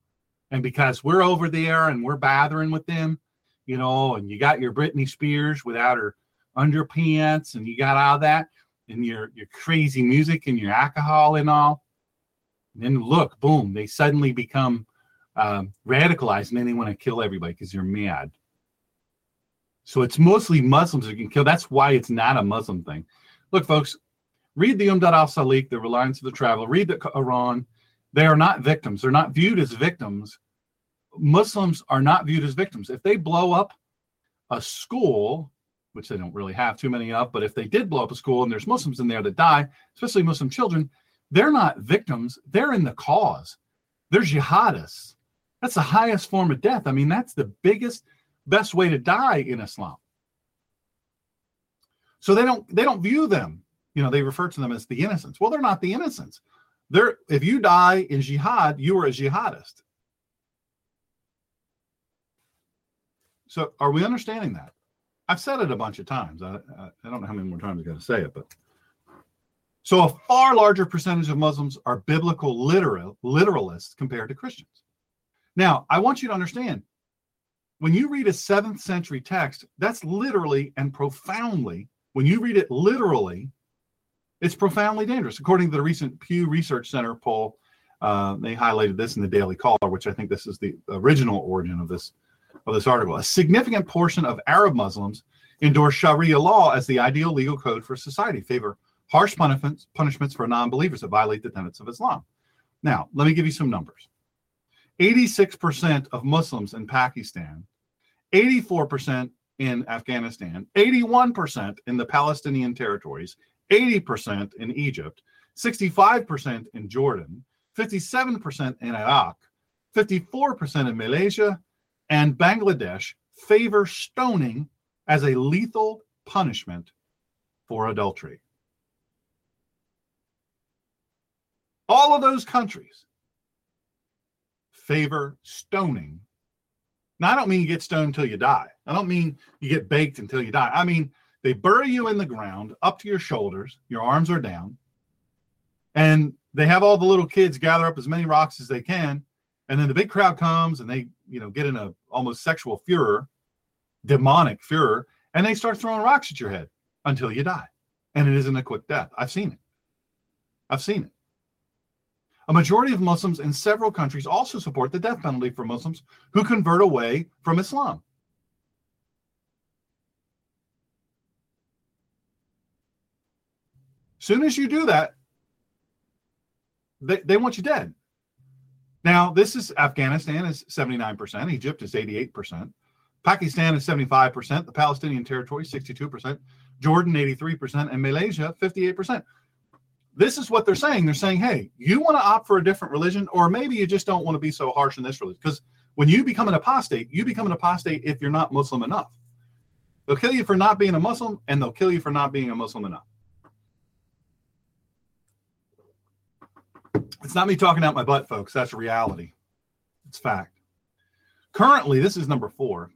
And because we're over there and we're bothering with them, you know, and you got your Britney Spears without her underpants, and you got all that, and your your crazy music and your alcohol and all. And then look, boom, they suddenly become um, radicalized, and then they want to kill everybody because you're mad. So it's mostly Muslims that can kill. That's why it's not a Muslim thing. Look, folks, Read the Umdat al Salik, the Reliance of the Traveler. Read the Quran. They are not victims. They're not viewed as victims. Muslims are not viewed as victims. If they blow up a school, which they don't really have too many of, but if they did blow up a school and there's Muslims in there that die, especially Muslim children, they're not victims. They're in the cause. They're jihadists. That's the highest form of death. I mean, that's the biggest, best way to die in Islam. So they don't they don't view them you know, they refer to them as the innocents. Well, they're not the innocents. They're if you die in jihad, you are a jihadist. So are we understanding that? I've said it a bunch of times. I, I, I don't know how many more times I got to say it, but so a far larger percentage of Muslims are biblical literal literalists compared to Christians. Now, I want you to understand when you read a seventh century text, that's literally and profoundly, when you read it literally, it's profoundly dangerous. According to the recent Pew Research Center poll, uh, they highlighted this in the Daily Caller, which I think this is the original origin of this of this article. A significant portion of Arab Muslims endorse Sharia law as the ideal legal code for society, favor harsh punishments punishments for non-believers that violate the tenets of Islam. Now, let me give you some numbers. 86% of Muslims in Pakistan, 84% in Afghanistan, 81% in the Palestinian territories, 80% in Egypt, 65% in Jordan, 57% in Iraq, 54% in Malaysia, and Bangladesh favor stoning as a lethal punishment for adultery. All of those countries favor stoning. Now, I don't mean you get stoned until you die. I don't mean you get baked until you die. I mean, they bury you in the ground up to your shoulders, your arms are down, and they have all the little kids gather up as many rocks as they can, And then the big crowd comes and they, you know, get in a almost sexual furor, demonic furor, and they start throwing rocks at your head until you die. And it isn't a quick death. I've seen it. I've seen it. A majority of Muslims in several countries also support the death penalty for Muslims who convert away from Islam. As soon as you do that, they, they want you dead. Now, this is Afghanistan is 79%, Egypt is 88%, Pakistan is 75%, the Palestinian territory 62%, Jordan 83%, and Malaysia 58%. This is what they're saying. They're saying, hey, you want to opt for a different religion, or maybe you just don't want to be so harsh in this religion. Because when you become an apostate, you become an apostate if you're not Muslim enough. They'll kill you for not being a Muslim, and they'll kill you for not being a Muslim enough. It's not me talking out my butt, folks. That's reality. It's fact. Currently, this is number four.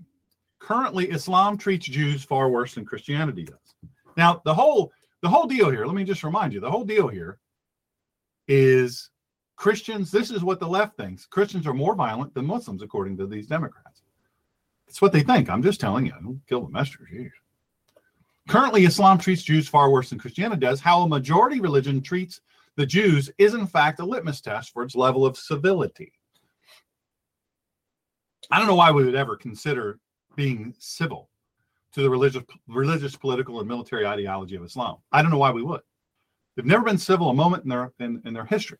Currently, Islam treats Jews far worse than Christianity does. Now, the whole the whole deal here, let me just remind you, the whole deal here is Christians, this is what the left thinks. Christians are more violent than Muslims, according to these Democrats. It's what they think. I'm just telling you. Don't kill the messenger. Currently, Islam treats Jews far worse than Christianity does. How a majority religion treats the Jews is in fact a litmus test for its level of civility. I don't know why we would ever consider being civil to the religious, religious, political, and military ideology of Islam. I don't know why we would. They've never been civil a moment in their in, in their history.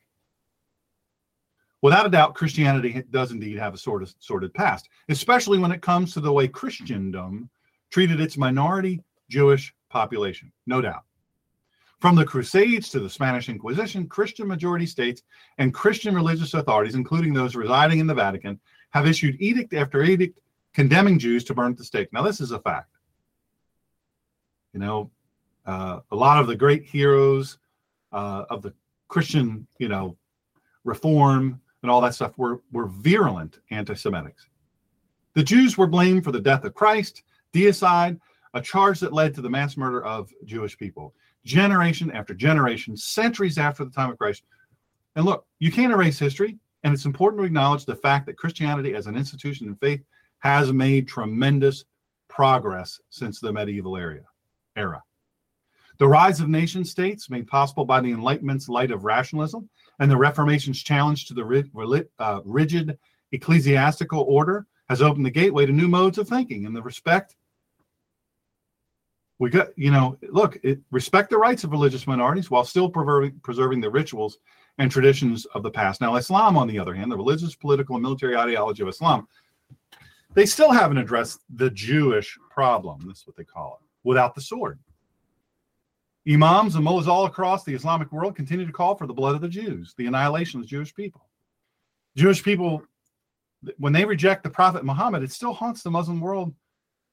Without a doubt, Christianity does indeed have a sort of sordid past, especially when it comes to the way Christendom treated its minority Jewish population. No doubt. From the Crusades to the Spanish Inquisition, Christian majority states and Christian religious authorities, including those residing in the Vatican, have issued edict after edict condemning Jews to burn at the stake. Now, this is a fact. You know, uh, a lot of the great heroes uh, of the Christian, you know, reform and all that stuff were, were virulent anti Semitics. The Jews were blamed for the death of Christ, deicide, a charge that led to the mass murder of Jewish people generation after generation, centuries after the time of Christ. And look, you can't erase history, and it's important to acknowledge the fact that Christianity as an institution and faith has made tremendous progress since the medieval era. era. The rise of nation states, made possible by the Enlightenment's light of rationalism and the Reformation's challenge to the uh, rigid ecclesiastical order, has opened the gateway to new modes of thinking and the respect we got you know look it, respect the rights of religious minorities while still preserving, the rituals and traditions of the past. Now islam on the other hand the religious political and military ideology of islam they still haven't addressed the jewish problem that's what they call it without the sword. Imams and mullahs all across the islamic world continue to call for the blood of the jews the annihilation of the jewish people. Jewish people when they reject the prophet muhammad it still haunts the muslim world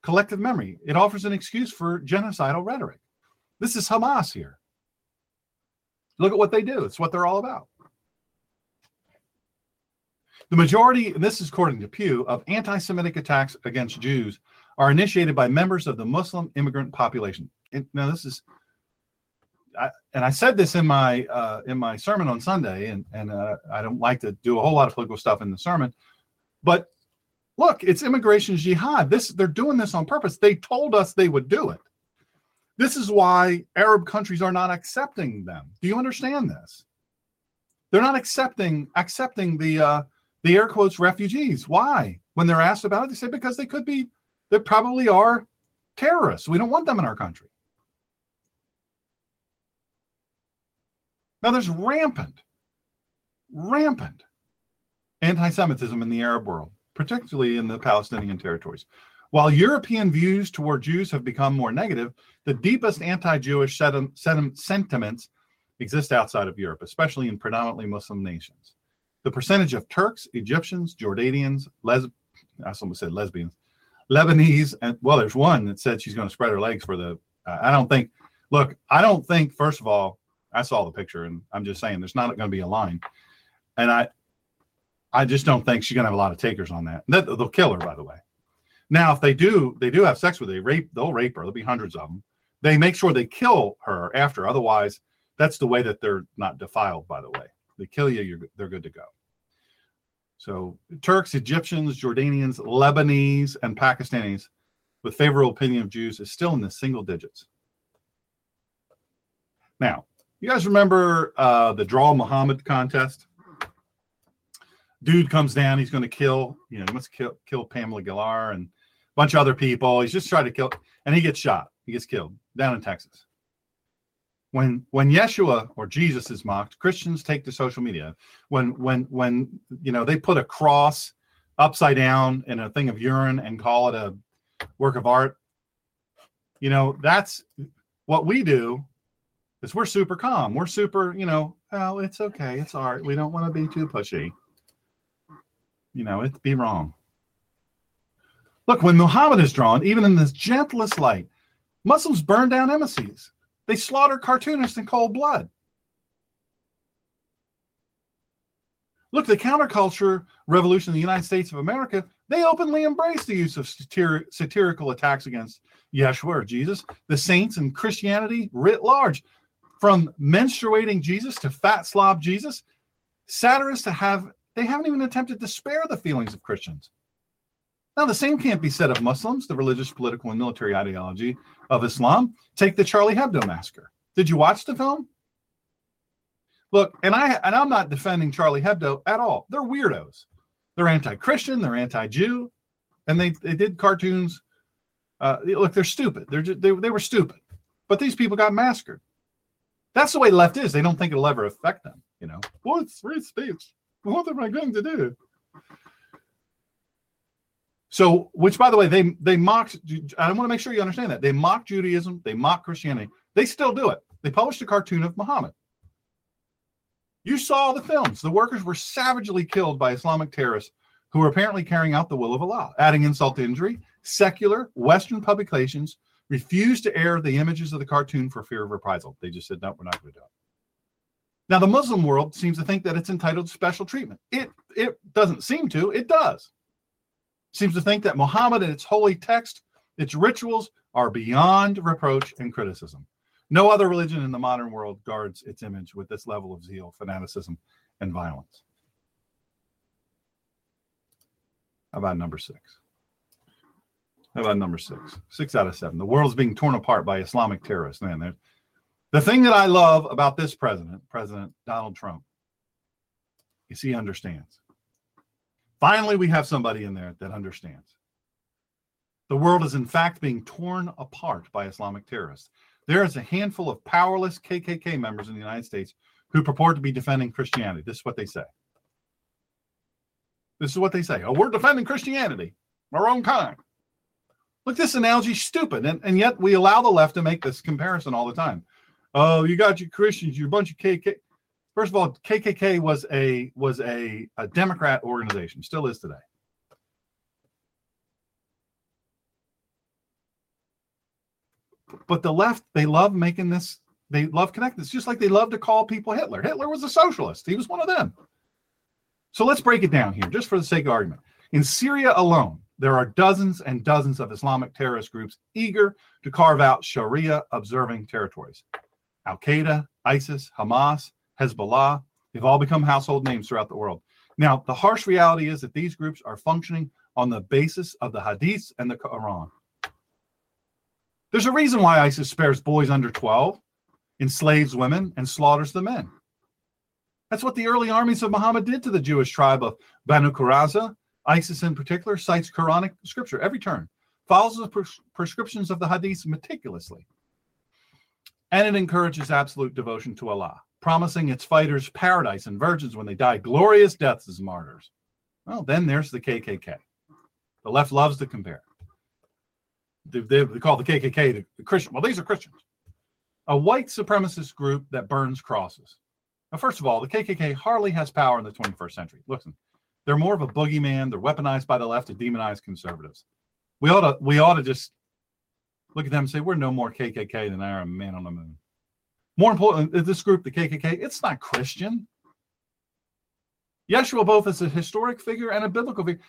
collective memory. It offers an excuse for genocidal rhetoric. This is Hamas here. Look at what they do. It's what they're all about. The majority, and this is according to Pew, of anti Semitic attacks against Jews are initiated by members of the Muslim immigrant population. And now, this is, I, and I said this in my uh, in my sermon on Sunday, and and uh, I don't like to do a whole lot of political stuff in the sermon, but Look, it's immigration jihad. This they're doing this on purpose. They told us they would do it. This is why Arab countries are not accepting them. Do you understand this? They're not accepting accepting the uh, the air quotes refugees. Why? When they're asked about it, they say because they could be, they probably are terrorists. We don't want them in our country. Now there's rampant, rampant anti-Semitism in the Arab world particularly in the Palestinian territories. While European views toward Jews have become more negative, the deepest anti Jewish sentiments exist outside of Europe, especially in predominantly Muslim nations. The percentage of Turks, Egyptians, Jordanians, les- I almost said lesbians, Lebanese, and well, there's one that said she's going to spread her legs for the. Uh, I don't think, look, I don't think, first of all, I saw the picture and I'm just saying there's not going to be a line. And I, I just don't think she's gonna have a lot of takers on that. They'll kill her, by the way. Now, if they do, they do have sex with her. They rape. They'll rape her. There'll be hundreds of them. They make sure they kill her after. Otherwise, that's the way that they're not defiled. By the way, they kill you. They're good to go. So Turks, Egyptians, Jordanians, Lebanese, and Pakistanis with favorable opinion of Jews is still in the single digits. Now, you guys remember uh, the Draw Muhammad contest? Dude comes down, he's going to kill, you know, he wants to kill, kill Pamela Geller and a bunch of other people. He's just trying to kill, and he gets shot. He gets killed down in Texas when when Yeshua or Jesus is mocked, Christians take to social media. When when when you know they put a cross upside down in a thing of urine and call it a work of art, you know that's what we do. Is we're super calm. We're super, you know. Well, it's okay. It's art. We don't want to be too pushy. You know, it'd be wrong. Look, when Muhammad is drawn, even in this gentlest light, Muslims burn down embassies they slaughter cartoonists in cold blood. Look, the counterculture revolution in the United States of America, they openly embrace the use of satir- satirical attacks against Yeshua Jesus, the saints and Christianity writ large. From menstruating Jesus to fat slob Jesus, satirists have they haven't even attempted to spare the feelings of Christians. Now, the same can't be said of Muslims, the religious, political, and military ideology of Islam. Take the Charlie Hebdo massacre. Did you watch the film? Look, and I and I'm not defending Charlie Hebdo at all. They're weirdos. They're anti-Christian. They're anti-Jew, and they they did cartoons. Uh, look, they're stupid. They're just, they they were stupid, but these people got massacred. That's the way left is. They don't think it'll ever affect them. You know, well, it's free speech. What am I going to do? So, which by the way, they they mocked. I want to make sure you understand that they mock Judaism, they mock Christianity. They still do it. They published a cartoon of Muhammad. You saw the films. The workers were savagely killed by Islamic terrorists who were apparently carrying out the will of Allah. Adding insult to injury, secular Western publications refused to air the images of the cartoon for fear of reprisal. They just said, no, we're not going to do it. Now, the Muslim world seems to think that it's entitled to special treatment. It it doesn't seem to. It does seems to think that Muhammad and its holy text, its rituals, are beyond reproach and criticism. No other religion in the modern world guards its image with this level of zeal, fanaticism, and violence. How about number six? How about number six? Six out of seven. The world's being torn apart by Islamic terrorists. Man, the thing that I love about this president, President Donald Trump, is he understands. Finally, we have somebody in there that understands. The world is, in fact, being torn apart by Islamic terrorists. There is a handful of powerless KKK members in the United States who purport to be defending Christianity. This is what they say. This is what they say. Oh, we're defending Christianity, our own kind. Look, this analogy is stupid. And, and yet we allow the left to make this comparison all the time. Oh, you got your Christians, you're a bunch of KK. First of all, KKK was a was a, a Democrat organization, still is today. But the left, they love making this, they love connecting this, just like they love to call people Hitler. Hitler was a socialist. He was one of them. So let's break it down here, just for the sake of argument. In Syria alone, there are dozens and dozens of Islamic terrorist groups eager to carve out Sharia observing territories. Al Qaeda, ISIS, Hamas, Hezbollah, they've all become household names throughout the world. Now, the harsh reality is that these groups are functioning on the basis of the Hadiths and the Quran. There's a reason why ISIS spares boys under 12, enslaves women, and slaughters the men. That's what the early armies of Muhammad did to the Jewish tribe of Banu Qurayza. ISIS, in particular, cites Quranic scripture every turn, follows the pres- prescriptions of the Hadiths meticulously, and it encourages absolute devotion to Allah promising its fighters paradise and virgins when they die glorious deaths as martyrs. Well, then there's the KKK. The left loves to compare. They, they, they call the KKK the Christian. Well, these are Christians. A white supremacist group that burns crosses. Now, first of all, the KKK hardly has power in the 21st century. Listen, they're more of a boogeyman. They're weaponized by the left to demonize conservatives. We ought to we ought to just look at them and say we're no more KKK than our man on the moon. More important, uh, this group, the KKK, it's not Christian. Yeshua both is a historic figure and a biblical figure,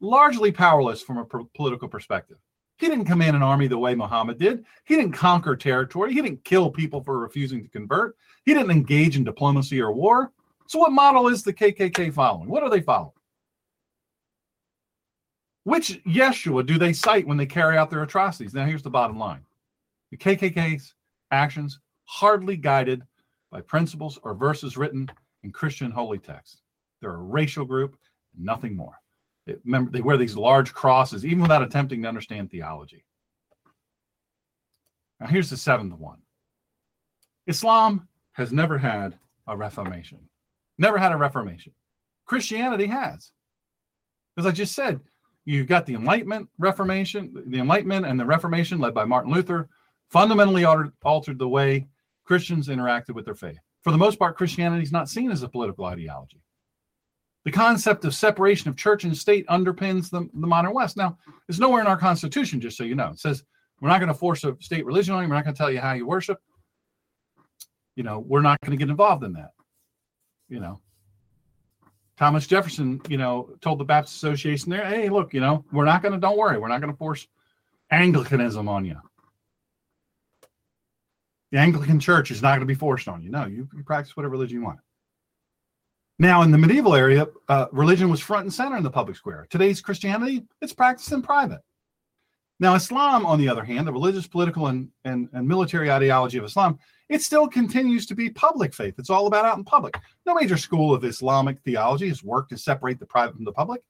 largely powerless from a political perspective. He didn't command an army the way Muhammad did. He didn't conquer territory. He didn't kill people for refusing to convert. He didn't engage in diplomacy or war. So, what model is the KKK following? What are they following? Which Yeshua do they cite when they carry out their atrocities? Now, here's the bottom line the KKK's actions hardly guided by principles or verses written in Christian holy texts. They're a racial group, nothing more. It, remember, they wear these large crosses, even without attempting to understand theology. Now, here's the seventh one Islam has never had a reformation, never had a reformation. Christianity has. As I just said, you've got the Enlightenment Reformation, the Enlightenment and the Reformation led by Martin Luther fundamentally altered, the way Christians interacted with their faith. For the most part, Christianity is not seen as a political ideology. The concept of separation of church and state underpins the, the modern West. Now, it's nowhere in our Constitution, just so you know. It says we're not going to force a state religion on you. We're not going to tell you how you worship. You know, we're not going to get involved in that. You know, Thomas Jefferson, you know, told the Baptist Association there, hey, look, you know, we're not going to, don't worry, we're not going to force Anglicanism on you. The Anglican Church is not going to be forced on you. No, you, can practice whatever religion you want. Now, in the medieval area, uh, religion was front and center in the public square. Today's Christianity, it's practiced in private. Now, Islam, on the other hand, the religious, political, and, and, and military ideology of Islam, it still continues to be public faith. It's all about out in public. No major school of Islamic theology has worked to separate the private from the public.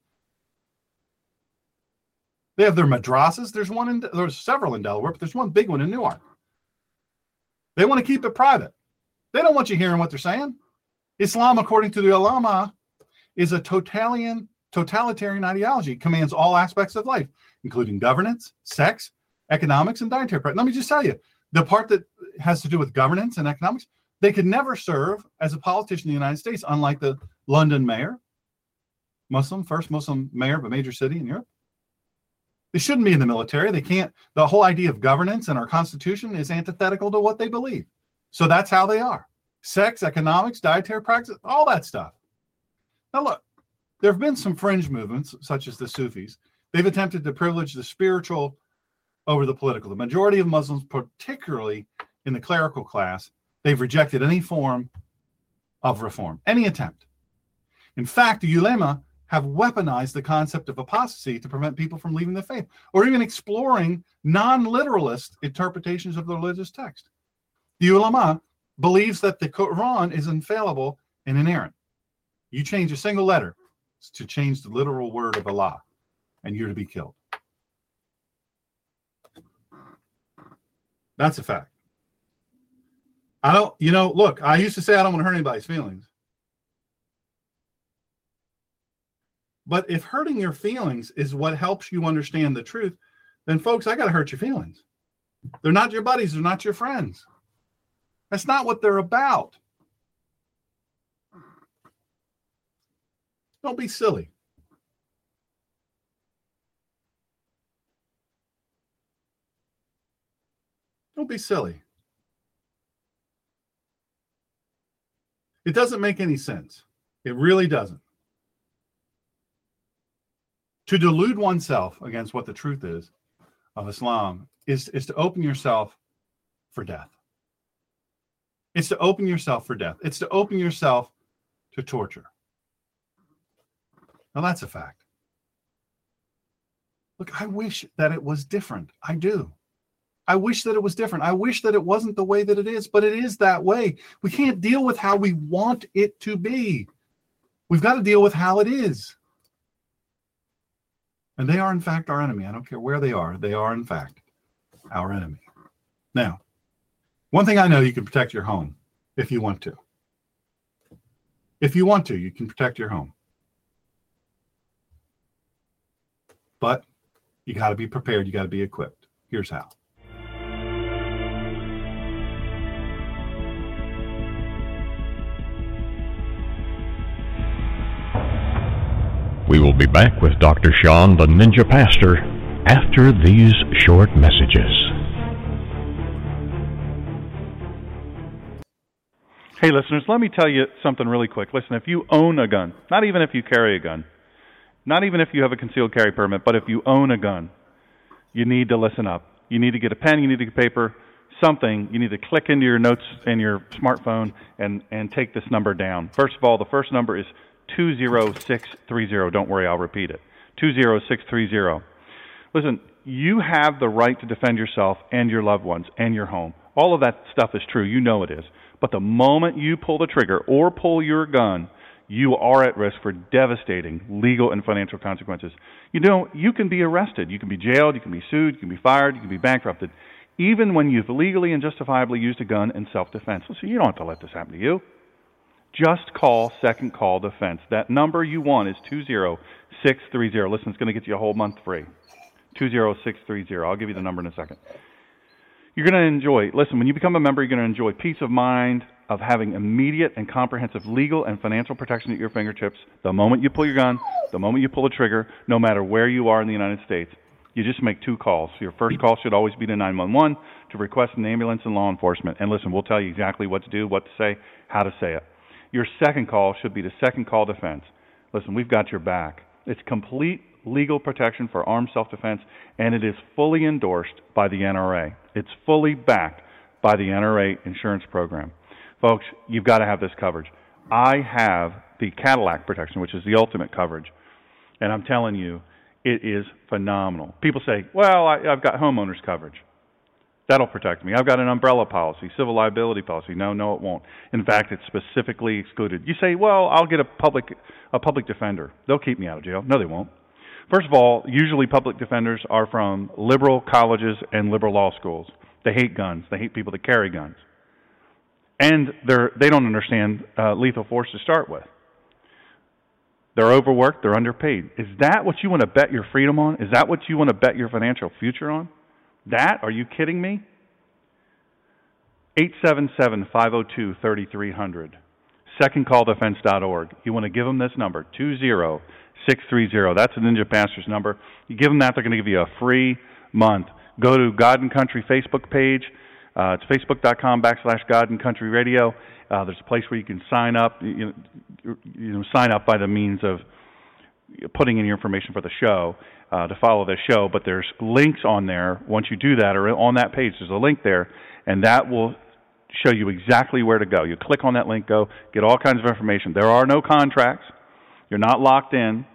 They have their madrasas. There's one in there's several in Delaware, but there's one big one in Newark. They want to keep it private. They don't want you hearing what they're saying. Islam, according to the ulama, is a totalitarian totalitarian ideology. Commands all aspects of life, including governance, sex, economics, and dietary practice. Let me just tell you, the part that has to do with governance and economics, they could never serve as a politician in the United States, unlike the London mayor, Muslim, first Muslim mayor of a major city in Europe. They shouldn't be in the military. They can't. The whole idea of governance and our Constitution is antithetical to what they believe. So that's how they are sex, economics, dietary practice, all that stuff. Now, look, there have been some fringe movements, such as the Sufis. They've attempted to privilege the spiritual over the political. The majority of Muslims, particularly in the clerical class, they've rejected any form of reform, any attempt. In fact, the ulema have weaponized the concept of apostasy to prevent people from leaving the faith or even exploring non literalist interpretations of the religious text. The ulama believes that the Quran is infallible and inerrant. You change a single letter to change the literal word of Allah, and you're to be killed. That's a fact. I don't, you know, look, I used to say I don't want to hurt anybody's feelings. But if hurting your feelings is what helps you understand the truth, then folks, I got to hurt your feelings. They're not your buddies, they're not your friends. That's not what they're about. Don't be silly. Don't be silly. It doesn't make any sense. It really doesn't. To delude oneself against what the truth is of Islam is, is to open yourself for death. It's to open yourself for death. It's to open yourself to torture. Now, that's a fact. Look, I wish that it was different. I do. I wish that it was different. I wish that it wasn't the way that it is, but it is that way. We can't deal with how we want it to be. We've got to deal with how it is. And they are, in fact, our enemy. I don't care where they are, they are, in fact, our enemy. Now, one thing I know you can protect your home if you want to. If you want to, you can protect your home. But you got to be prepared, you got to be equipped. Here's how. We will be back with Dr. Sean, the Ninja Pastor, after these short messages. Hey, listeners, let me tell you something really quick. Listen, if you own a gun, not even if you carry a gun, not even if you have a concealed carry permit, but if you own a gun, you need to listen up. You need to get a pen, you need to get paper, something. You need to click into your notes in your smartphone and, and take this number down. First of all, the first number is 20630. Don't worry, I'll repeat it. 20630. Listen, you have the right to defend yourself and your loved ones and your home. All of that stuff is true. You know it is. But the moment you pull the trigger or pull your gun, you are at risk for devastating legal and financial consequences. You know, you can be arrested, you can be jailed, you can be sued, you can be fired, you can be bankrupted, even when you've legally and justifiably used a gun in self defense. So you don't have to let this happen to you. Just call Second Call Defense. That number you want is 20630. Listen, it's going to get you a whole month free. 20630. I'll give you the number in a second. You're going to enjoy, listen, when you become a member, you're going to enjoy peace of mind of having immediate and comprehensive legal and financial protection at your fingertips the moment you pull your gun, the moment you pull the trigger, no matter where you are in the United States. You just make two calls. Your first call should always be to 911 to request an ambulance and law enforcement. And listen, we'll tell you exactly what to do, what to say, how to say it. Your second call should be the second call defense. Listen, we've got your back. It's complete legal protection for armed self defense, and it is fully endorsed by the NRA. It's fully backed by the NRA insurance program. Folks, you've got to have this coverage. I have the Cadillac protection, which is the ultimate coverage, and I'm telling you, it is phenomenal. People say, well, I, have got homeowners coverage. That'll protect me. I've got an umbrella policy, civil liability policy. No, no, it won't. In fact, it's specifically excluded. You say, well, I'll get a public a public defender. They'll keep me out of jail. No, they won't. First of all, usually public defenders are from liberal colleges and liberal law schools. They hate guns. They hate people that carry guns, and they're they don't understand uh, lethal force to start with. They're overworked. They're underpaid. Is that what you want to bet your freedom on? Is that what you want to bet your financial future on? That? Are you kidding me? 877 502 3300. SecondCallDefense.org. You want to give them this number, 20630. That's the Ninja Pastor's number. You give them that, they're going to give you a free month. Go to God and Country Facebook page. Uh, it's facebook.com backslash God and Country Radio. Uh, there's a place where you can sign up. You you know, sign up by the means of putting in your information for the show uh, to follow the show. But there's links on there. Once you do that, or on that page, there's a link there, and that will show you exactly where to go. You click on that link, go get all kinds of information. There are no contracts. You're not locked in.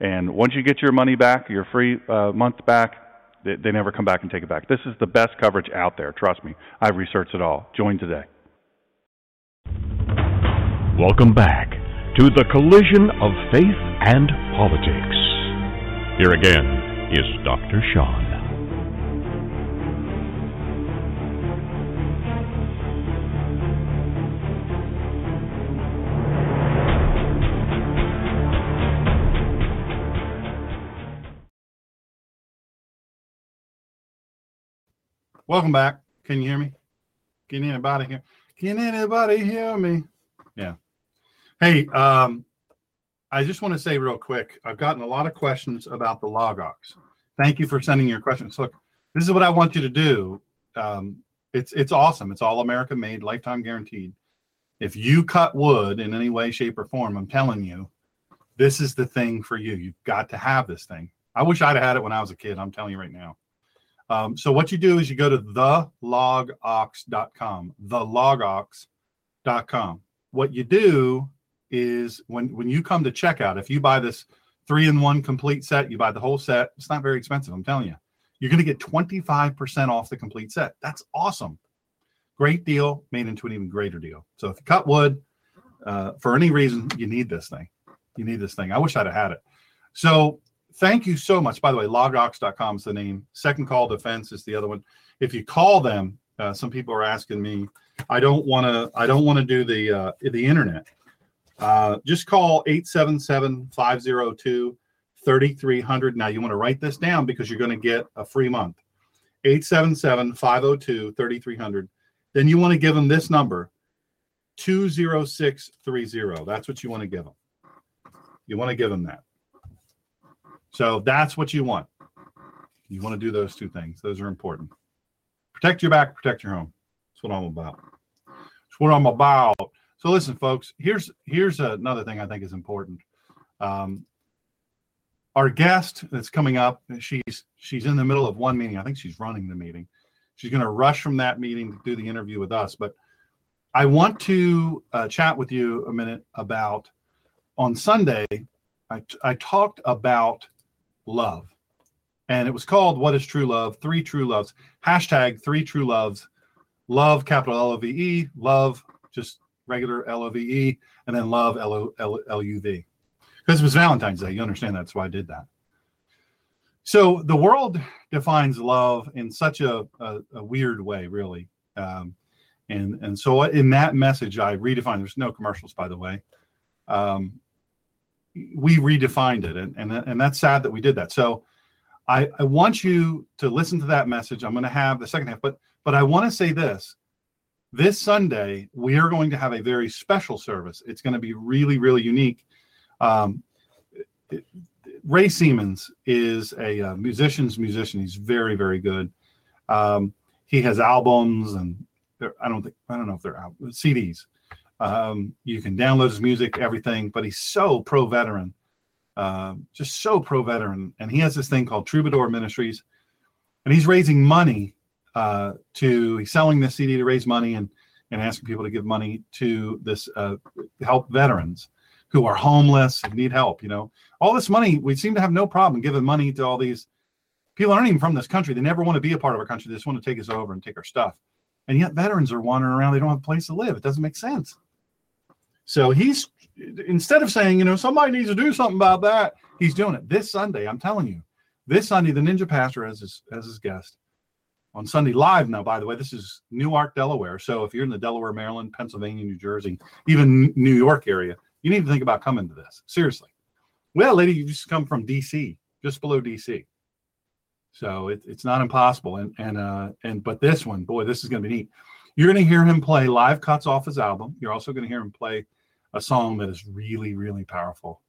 And once you get your money back, your free uh, month back, they, they never come back and take it back. This is the best coverage out there. Trust me. I've researched it all. Join today. Welcome back to the collision of faith and politics. Here again is Dr. Sean. Welcome back. Can you hear me? Can anybody hear? Can anybody hear me? Yeah. Hey, um, I just want to say real quick, I've gotten a lot of questions about the logox. Thank you for sending your questions. Look, this is what I want you to do. Um, it's it's awesome. It's all American made, lifetime guaranteed. If you cut wood in any way, shape, or form, I'm telling you, this is the thing for you. You've got to have this thing. I wish I'd have had it when I was a kid. I'm telling you right now. Um, so what you do is you go to thelogox.com, thelogox.com. What you do is when when you come to checkout, if you buy this three in one complete set, you buy the whole set. It's not very expensive. I'm telling you, you're going to get 25% off the complete set. That's awesome. Great deal made into an even greater deal. So if you cut wood uh, for any reason, you need this thing. You need this thing. I wish I'd have had it. So thank you so much. By the way, logox.com is the name. Second Call Defense is the other one. If you call them, uh, some people are asking me, I don't want to. I don't want to do the uh, the internet. Uh, just call 877-502-3300. Now you want to write this down because you're going to get a free month. 877-502-3300. Then you want to give them this number, 20630. That's what you want to give them. You want to give them that. So that's what you want. You want to do those two things. Those are important. Protect your back, protect your home. That's what I'm about. That's what I'm about. So listen, folks. Here's here's another thing I think is important. Um, our guest that's coming up, she's she's in the middle of one meeting. I think she's running the meeting. She's going to rush from that meeting to do the interview with us. But I want to uh, chat with you a minute about on Sunday. I, I talked about love. And it was called What is True Love? Three True Loves. Hashtag Three True Loves. Love, capital L O V E. Love, just regular L O V E. And then love, L O L U V. Because it was Valentine's Day. You understand that's why I did that. So the world defines love in such a, a, a weird way, really. Um, and and so in that message, I redefined. There's no commercials, by the way. Um, we redefined it, and and and that's sad that we did that. So I I want you to listen to that message. I'm going to have the second half, but but I want to say this. This Sunday, we are going to have a very special service. It's going to be really, really unique. Um, Ray Siemens is a uh, musician's musician. He's very, very good. Um, he has albums, and I don't think I don't know if they're out CDs. Um, you can download his music, everything. But he's so pro veteran, uh, just so pro veteran, and he has this thing called Troubadour Ministries, and he's raising money uh, to. Selling this CD to raise money and and asking people to give money to this uh, help veterans who are homeless and need help. You know, all this money, we seem to have no problem giving money to all these people aren't even from this country. They never want to be a part of our country. They just want to take us over and take our stuff. And yet veterans are wandering around. They don't have a place to live. It doesn't make sense. So he's instead of saying, you know, somebody needs to do something about that, he's doing it this Sunday. I'm telling you, this Sunday, the Ninja Pastor has his as his guest on Sunday live. Now, by the way, this is Newark, Delaware. So if you're in the Delaware, Maryland, Pennsylvania, New Jersey, even New York area, you need to think about coming to this. Seriously. Well, lady, you just come from DC, just below DC. So it, it's not impossible. And and uh and but this one, boy, this is gonna be neat. You're gonna hear him play live cuts off his album. You're also gonna hear him play a song that is really, really powerful.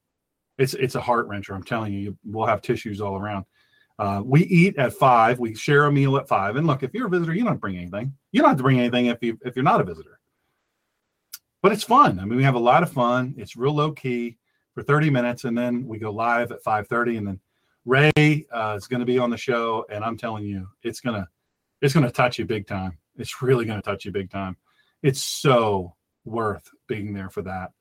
It's it's a heart wrencher. I'm telling you, we'll have tissues all around. Uh, we eat at five. We share a meal at five. And look, if you're a visitor, you don't bring anything. You don't have to bring anything if you if you're not a visitor but it's fun. I mean, we have a lot of fun. It's real low key for 30 minutes, and then we go live at 5:30, and then Ray uh, is going to be on the show, and I'm telling you, it's gonna it's gonna touch you big time. It's really gonna touch you big time. It's so worth being there for that,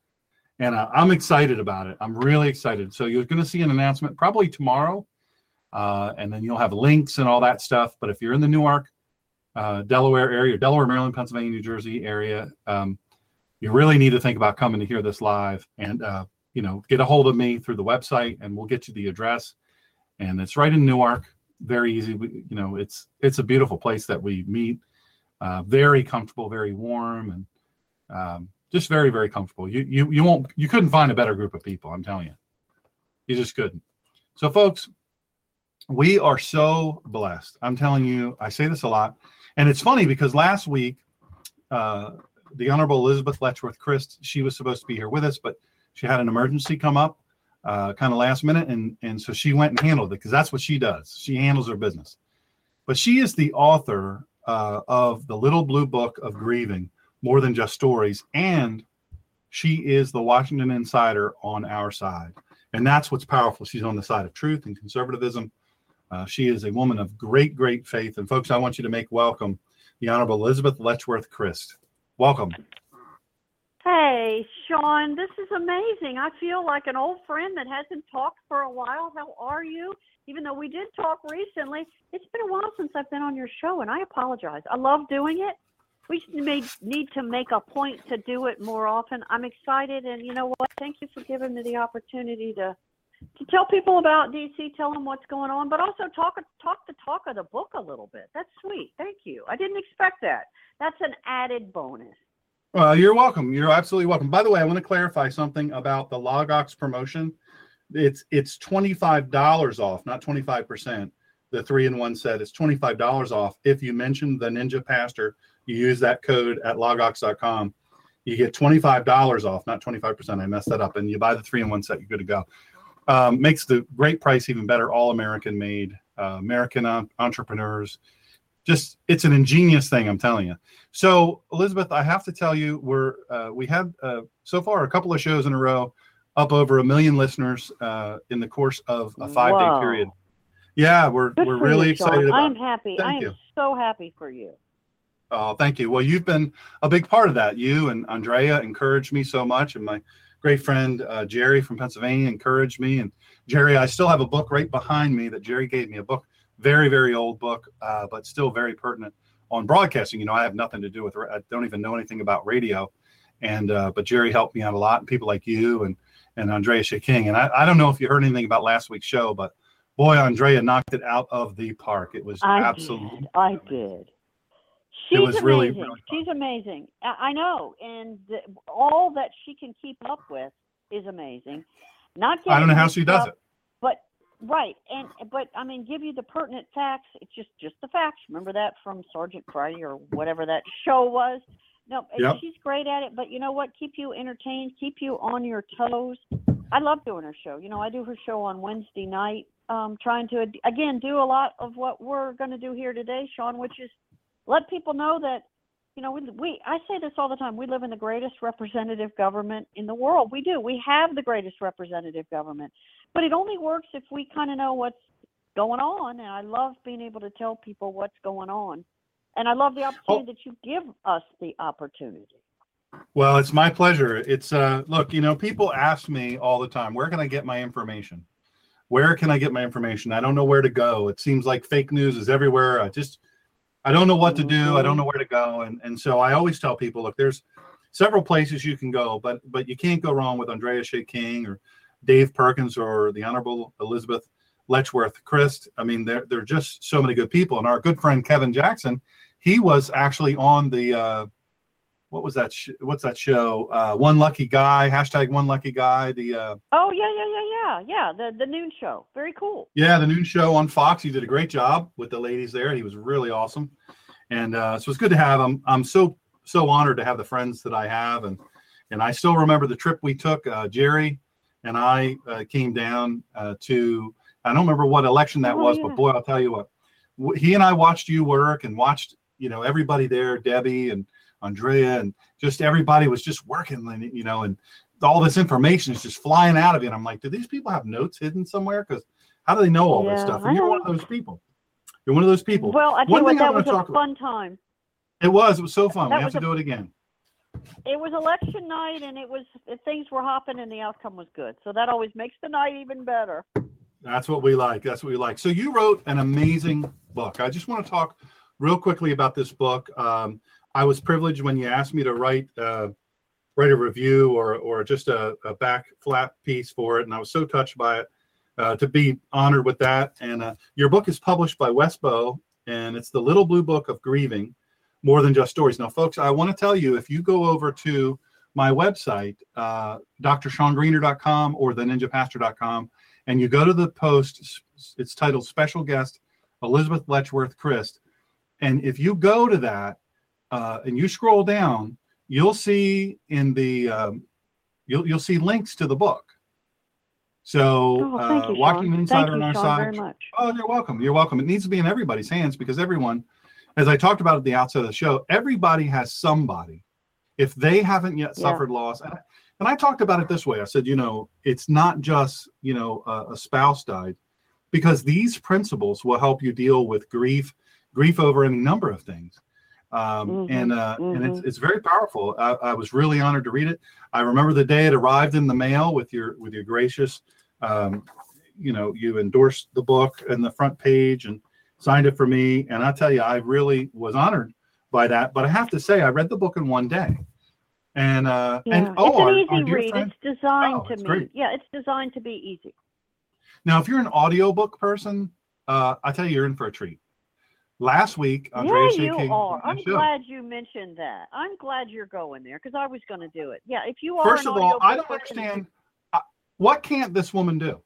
and uh, I'm excited about it. I'm really excited. So you're going to see an announcement probably tomorrow, uh, and then you'll have links and all that stuff. But if you're in the Newark, uh, Delaware area, Delaware, Maryland, Pennsylvania, New Jersey area. Um, you really need to think about coming to hear this live and uh, you know get a hold of me through the website and we'll get you the address. And it's right in newark. Very easy. We, you know it's it's a beautiful place that we meet. Uh, very comfortable very warm and um, just very very comfortable. You you you won't you couldn't find a better group of people i'm telling you. You just couldn't. So folks we are so blessed i'm telling you i say this a lot and it's funny because last week uh, the Honorable Elizabeth Letchworth Chryst. She was supposed to be here with us, but she had an emergency come up uh, kind of last minute. And, and so she went and handled it because that's what she does. She handles her business. But she is the author uh, of the Little Blue Book of Grieving, More Than Just Stories. And she is the Washington Insider on our side. And that's what's powerful. She's on the side of truth and conservatism. Uh, she is a woman of great, great faith. And folks, I want you to make welcome the Honorable Elizabeth Letchworth Chryst. Welcome. Hey, Sean, this is amazing. I feel like an old friend that hasn't talked for a while. How are you? Even though we did talk recently, it's been a while since I've been on your show, and I apologize. I love doing it. We may need to make a point to do it more often. I'm excited, and you know what? Thank you for giving me the opportunity to to tell people about DC, tell them what's going on, but also talk talk the talk of the book a little bit. That's sweet. Thank you. I didn't expect that. That's an added bonus. Well, you're welcome. You're absolutely welcome. By the way, I want to clarify something about the Logox promotion. It's it's twenty five dollars off, not twenty five percent. The three in one set is twenty five dollars off if you mention the Ninja Pastor. You use that code at logox.com. You get twenty five dollars off, not twenty five percent. I messed that up. And you buy the three in one set, you're good to go. Um, makes the great price even better. All American made, uh, American entrepreneurs. Just it's an ingenious thing i'm telling you. So elizabeth i have to tell you we're uh, we had uh, so far a couple of shows in a row up over a million listeners uh, in the course of a five Whoa. day period. Yeah we're Good we're really you, excited about i'm happy. I am so happy for you. Oh thank you. Well you've been a big part of that. You and andrea encouraged me so much and my great friend uh, Jerry from Pennsylvania encouraged me. And Jerry, I still have a book right behind me that Jerry gave me a book, very very old book, uh, but still very pertinent on broadcasting. You know, I have nothing to do with. I don't even know anything about radio, and uh, but Jerry helped me out a lot, and people like you and and Andrea King. And I, I don't know if you heard anything about last week's show, but boy, Andrea knocked it out of the park. It was I absolutely. did. I did. She's was amazing. really, really. She's amazing. I, I know, and all that she can keep up with is amazing. Not I don't know how she does up, it. But right, and but I mean, give you the pertinent facts. It's just just the facts. Remember that from Sergeant Friday or whatever that show was. No, Yep. she's great at it. But you know what? Keep you entertained. Keep you on your toes. I love doing her show. You know, I do her show on Wednesday night. Um, trying to again do a lot of what we're going to do here today, Sean, which is let people know that you know we, we I say this all the time. We live in the greatest representative government in the world. We do. We have the greatest representative government, but it only works if we kind of know what's going on. And I love being able to tell people what's going on, and I love the opportunity that you give us the opportunity. Well, it's my pleasure. It's uh look, you know, people ask me all the time, where can I get my information? Where can I get my information? I don't know where to go. It seems like fake news is everywhere. I just I don't know what to do. I don't know where to go. And and so I always tell people, look, there's several places you can go, but but you can't go wrong with Andrea Shea King or Dave Perkins or the Honorable Elizabeth Letchworth Chryst. I mean, they're they're just so many good people. And our good friend Kevin Jackson, he was actually on the uh what was that? Sh- what's that show? Uh, one lucky guy. Hashtag one lucky guy. The uh, Oh yeah, yeah, yeah, yeah, yeah. The the noon show, very cool. yeah, the noon show on Fox. He did a great job with the ladies there. He was really awesome, and uh, so it's good to have him. I'm so so honored to have the friends that I have, and and I still remember the trip we took. Uh, Jerry and I uh, came down uh, to. I don't remember what election that Oh, was, yeah. but boy, I'll tell you what. He and I watched you work and watched you know everybody there, Debbie and Andrea, and just everybody was just working, and you know, and all this information is just flying out of you. And I'm like, do these people have notes hidden somewhere? Because how do they know all this stuff? And you're one of those people. You're one of those people. Well, I tell One you what, thing I that was a talk about- fun time. It was. It was so fun. That we have to a- do it again. It was election night, and it was things were hopping, and the outcome was good. So that always makes the night even better. That's what we like. That's what we like. So you wrote an amazing book. I just want to talk real quickly about this book. Um, I was privileged when you asked me to write uh, write a review or or just a, a back flap piece for it, and I was so touched by it. Uh, to be honored with that, and uh, your book is published by Westbow, and it's the Little Blue Book of Grieving, more than just stories. Now, folks, I want to tell you if you go over to my website, uh, drshawngreener.com or theninjapastor.com, and you go to the post, it's titled Special Guest Elizabeth Letchworth Chryst. And if you go to that uh, and you scroll down, you'll see in the um, you'll you'll see links to the book. So Oh, uh, you, walking Sean. inside Thank on our Sean, side. very much. Oh, you're welcome. You're welcome. It needs to be in everybody's hands because everyone, as I talked about at the outset of the show, everybody has somebody. If they haven't yet Yeah. suffered loss, and I, and I talked about it this way. I said, you know, it's not just you know a, a spouse died, because these principles will help you deal with grief, grief over any number of things. Um, Mhm, and uh, and it's mhm. it's very powerful. I, I was really honored to read it. I remember the day it arrived in the mail with your with your gracious, um, you know, you endorsed the book and the front page and signed it for me. And I tell you, I really was honored by that. But I have to say, I read the book in one day. And uh, Yeah. and oh, it's an easy our read. friend- It's designed Oh, to it's be. great. Yeah, it's designed to be easy. Now, if you're an audiobook person, uh, I tell you, you're in for a treat. Last week, Andrea yeah, you King are. I'm show. glad you mentioned that. I'm glad you're going there because I was going to do it. Yeah, if you are. First of all, I don't person, understand uh, what can't this woman do?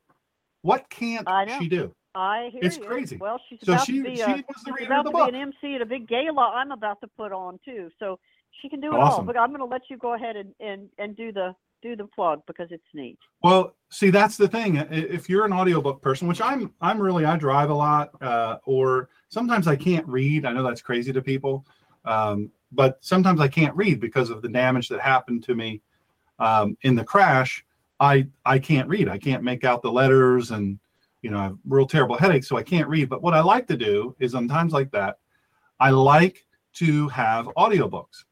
What can't I she do? I hear It's you. crazy. Well, she's So about she to be she a, was the she's about to be an MC at a big gala I'm about to put on too. So she can do it Awesome. all. But I'm going to let you go ahead and, and, and do the do the plug because it's neat. Well, see, that's the thing. If you're an audiobook person, which I'm, I'm really, I drive a lot, uh, or sometimes I can't read. I know that's crazy to people, um, but sometimes I can't read because of the damage that happened to me um, in the crash. I, I can't read. I can't make out the letters, and you know, I have real terrible headaches, so I can't read. But what I like to do is, on times like that, I like to have audiobooks.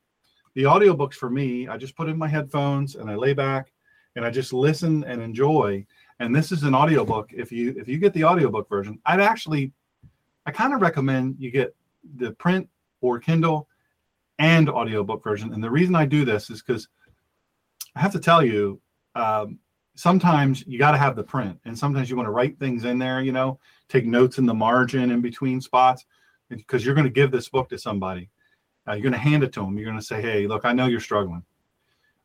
The audiobooks for me, I just put in my headphones and I lay back and I just listen and enjoy. And this is an audiobook. If you if you get the audiobook version, I'd actually I kind of recommend you get the print or Kindle and audiobook version. And the reason I do this is because I have to tell you, um, sometimes you got to have the print, and sometimes you want to write things in there, you know, take notes in the margin in between spots, because you're going to give this book to somebody. Uh, you're going to hand it to them. You're going to say, "Hey, look, I know you're struggling.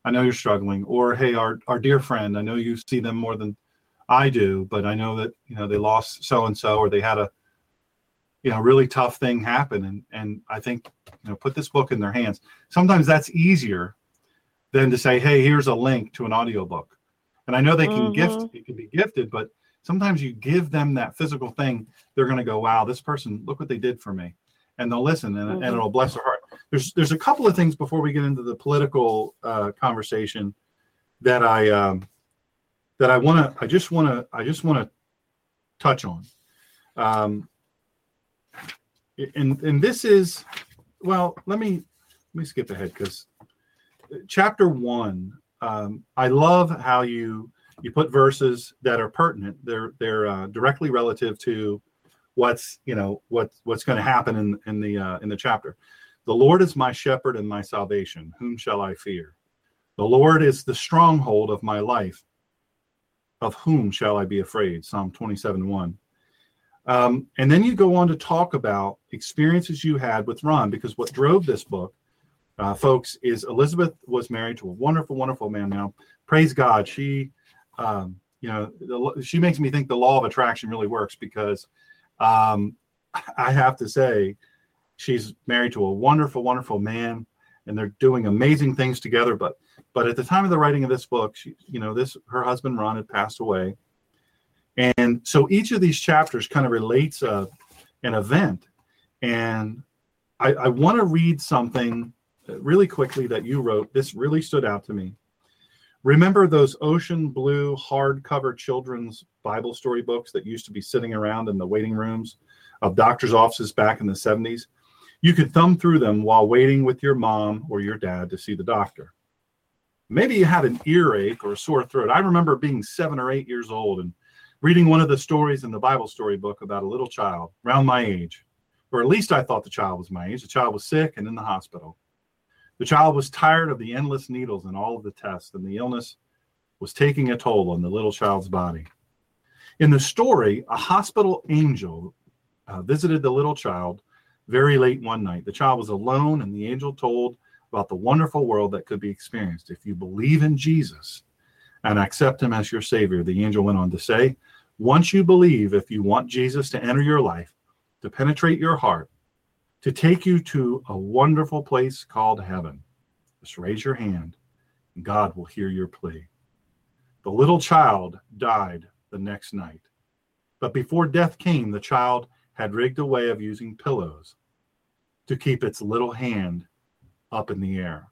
I know you're struggling." Or, "Hey, our our dear friend, I know you see them more than I do, but I know that you know they lost so and so, or they had a you know really tough thing happen. And and i think you know put this book in their hands. Sometimes that's easier than to say hey here's a link to an audiobook. And i know they can mm-hmm. gift it can be gifted but sometimes you give them that physical thing they're going to go wow this person look what they did for me. And they'll listen and, mm-hmm. and it'll bless their heart. There's there's a couple of things before we get into the political uh, conversation that i um, that i want to i just want to i just want to touch on. Um, and and this is well let me let me skip ahead because chapter one um, i love how you you put verses that are pertinent. They're they're uh, directly relative to what's you know what what's going to happen in in the uh, in the chapter. The lord is my shepherd and my salvation. Whom shall i fear? The lord is the stronghold of my life. Of whom shall i be afraid? Psalm 27 1 um, and then you go on to talk about experiences you had with Ron, because what drove this book, uh, folks, is Elizabeth was married to a wonderful, wonderful man. Now, praise God, she, um, you know, the, she makes me think the law of attraction really works because um, I have to say, she's married to a wonderful, wonderful man, and they're doing amazing things together. But, but at the time of the writing of this book, she, you know, this her husband Ron had passed away and so each of these chapters kind of relates a, uh, an event. And I, I want to read something really quickly that you wrote. This really stood out to me. Remember those ocean blue hardcover children's Bible story books that used to be sitting around in the waiting rooms of doctors' offices back in the 70s? You could thumb through them while waiting with your mom or your dad to see the doctor. Maybe you had an earache or a sore throat. I remember being seven or eight years old and reading one of the stories in the Bible story book about a little child around my age, or at least I thought the child was my age. The child was sick and in the hospital. The child was tired of the endless needles and all of the tests, and the illness was taking a toll on the little child's body. In the story, a hospital angel uh, visited the little child very late one night. The child was alone, and the angel told about the wonderful world that could be experienced. If you believe in Jesus and accept him as your Savior, the angel went on to say, once you believe, if you want Jesus to enter your life, to penetrate your heart, to take you to a wonderful place called heaven, just raise your hand and God will hear your plea. The little child died the next night. But before death came, the child had rigged a way of using pillows to keep its little hand up in the air.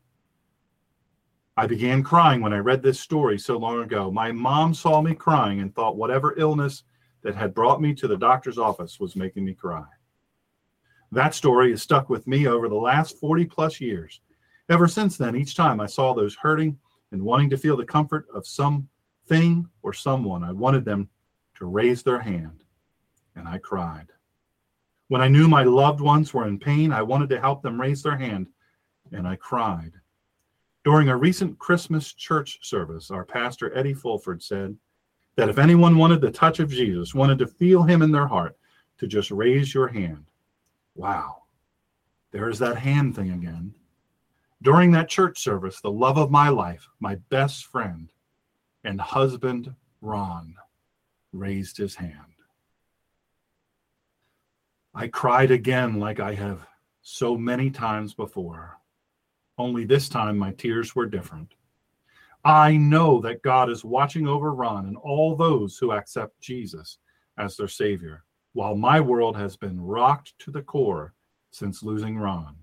I began crying when I read this story so long ago. My mom saw me crying and thought whatever illness that had brought me to the doctor's office was making me cry. That story has stuck with me over the last 40 plus years. Ever since then, each time I saw those hurting and wanting to feel the comfort of something or someone, I wanted them to raise their hand, and I cried. When I knew my loved ones were in pain, I wanted to help them raise their hand, and I cried. During a recent Christmas church service, our pastor Eddie Fulford said that if anyone wanted the touch of Jesus, wanted to feel him in their heart, to just raise your hand. Wow, there's that hand thing again. During that church service, the love of my life, my best friend and husband, Ron, raised his hand. I cried again like I have so many times before only this time my tears were different. I know that God is watching over Ron and all those who accept Jesus as their Savior, while my world has been rocked to the core since losing Ron.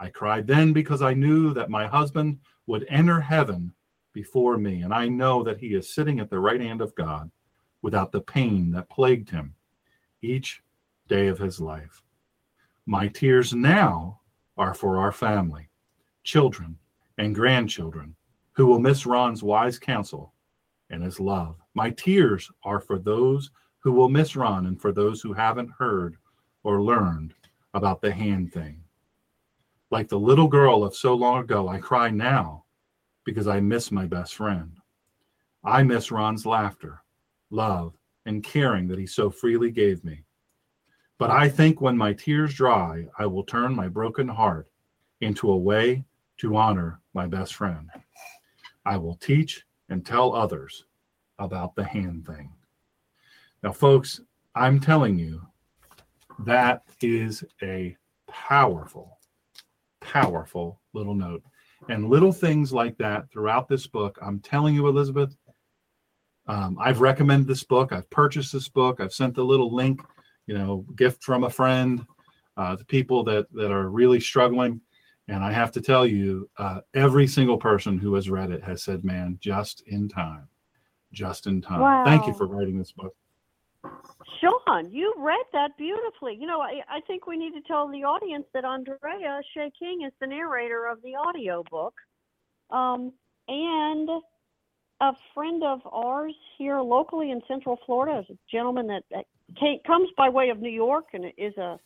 I cried then because I knew that my husband would enter heaven before me, and I know that he is sitting at the right hand of God without the pain that plagued him each day of his life. My tears now are for our family children, and grandchildren who will miss Ron's wise counsel and his love. My tears are for those who will miss Ron and for those who haven't heard or learned about the hand thing. Like the little girl of so long ago, I cry now because I miss my best friend. I miss Ron's laughter, love, and caring that he so freely gave me. But I think when my tears dry, I will turn my broken heart into a way to honor my best friend. I will teach and tell others about the hand thing. Now, folks, I'm telling you, that is a powerful, powerful little note. And little things like that throughout this book. I'm telling you, Elizabeth, um, I've recommended this book. I've purchased this book. I've sent the little link, you know, gift from a friend uh, to people that that are really struggling. And I have to tell you, uh, every single person who has read it has said, "Man, just in time, just in time." Wow. Thank you for writing this book. Sean, you read that beautifully. You know, I, I think we need to tell the audience that Andrea Shea King is the narrator of the audio book. Um, and a friend of ours here locally in Central Florida is a gentleman that, that came, comes by way of New York and is a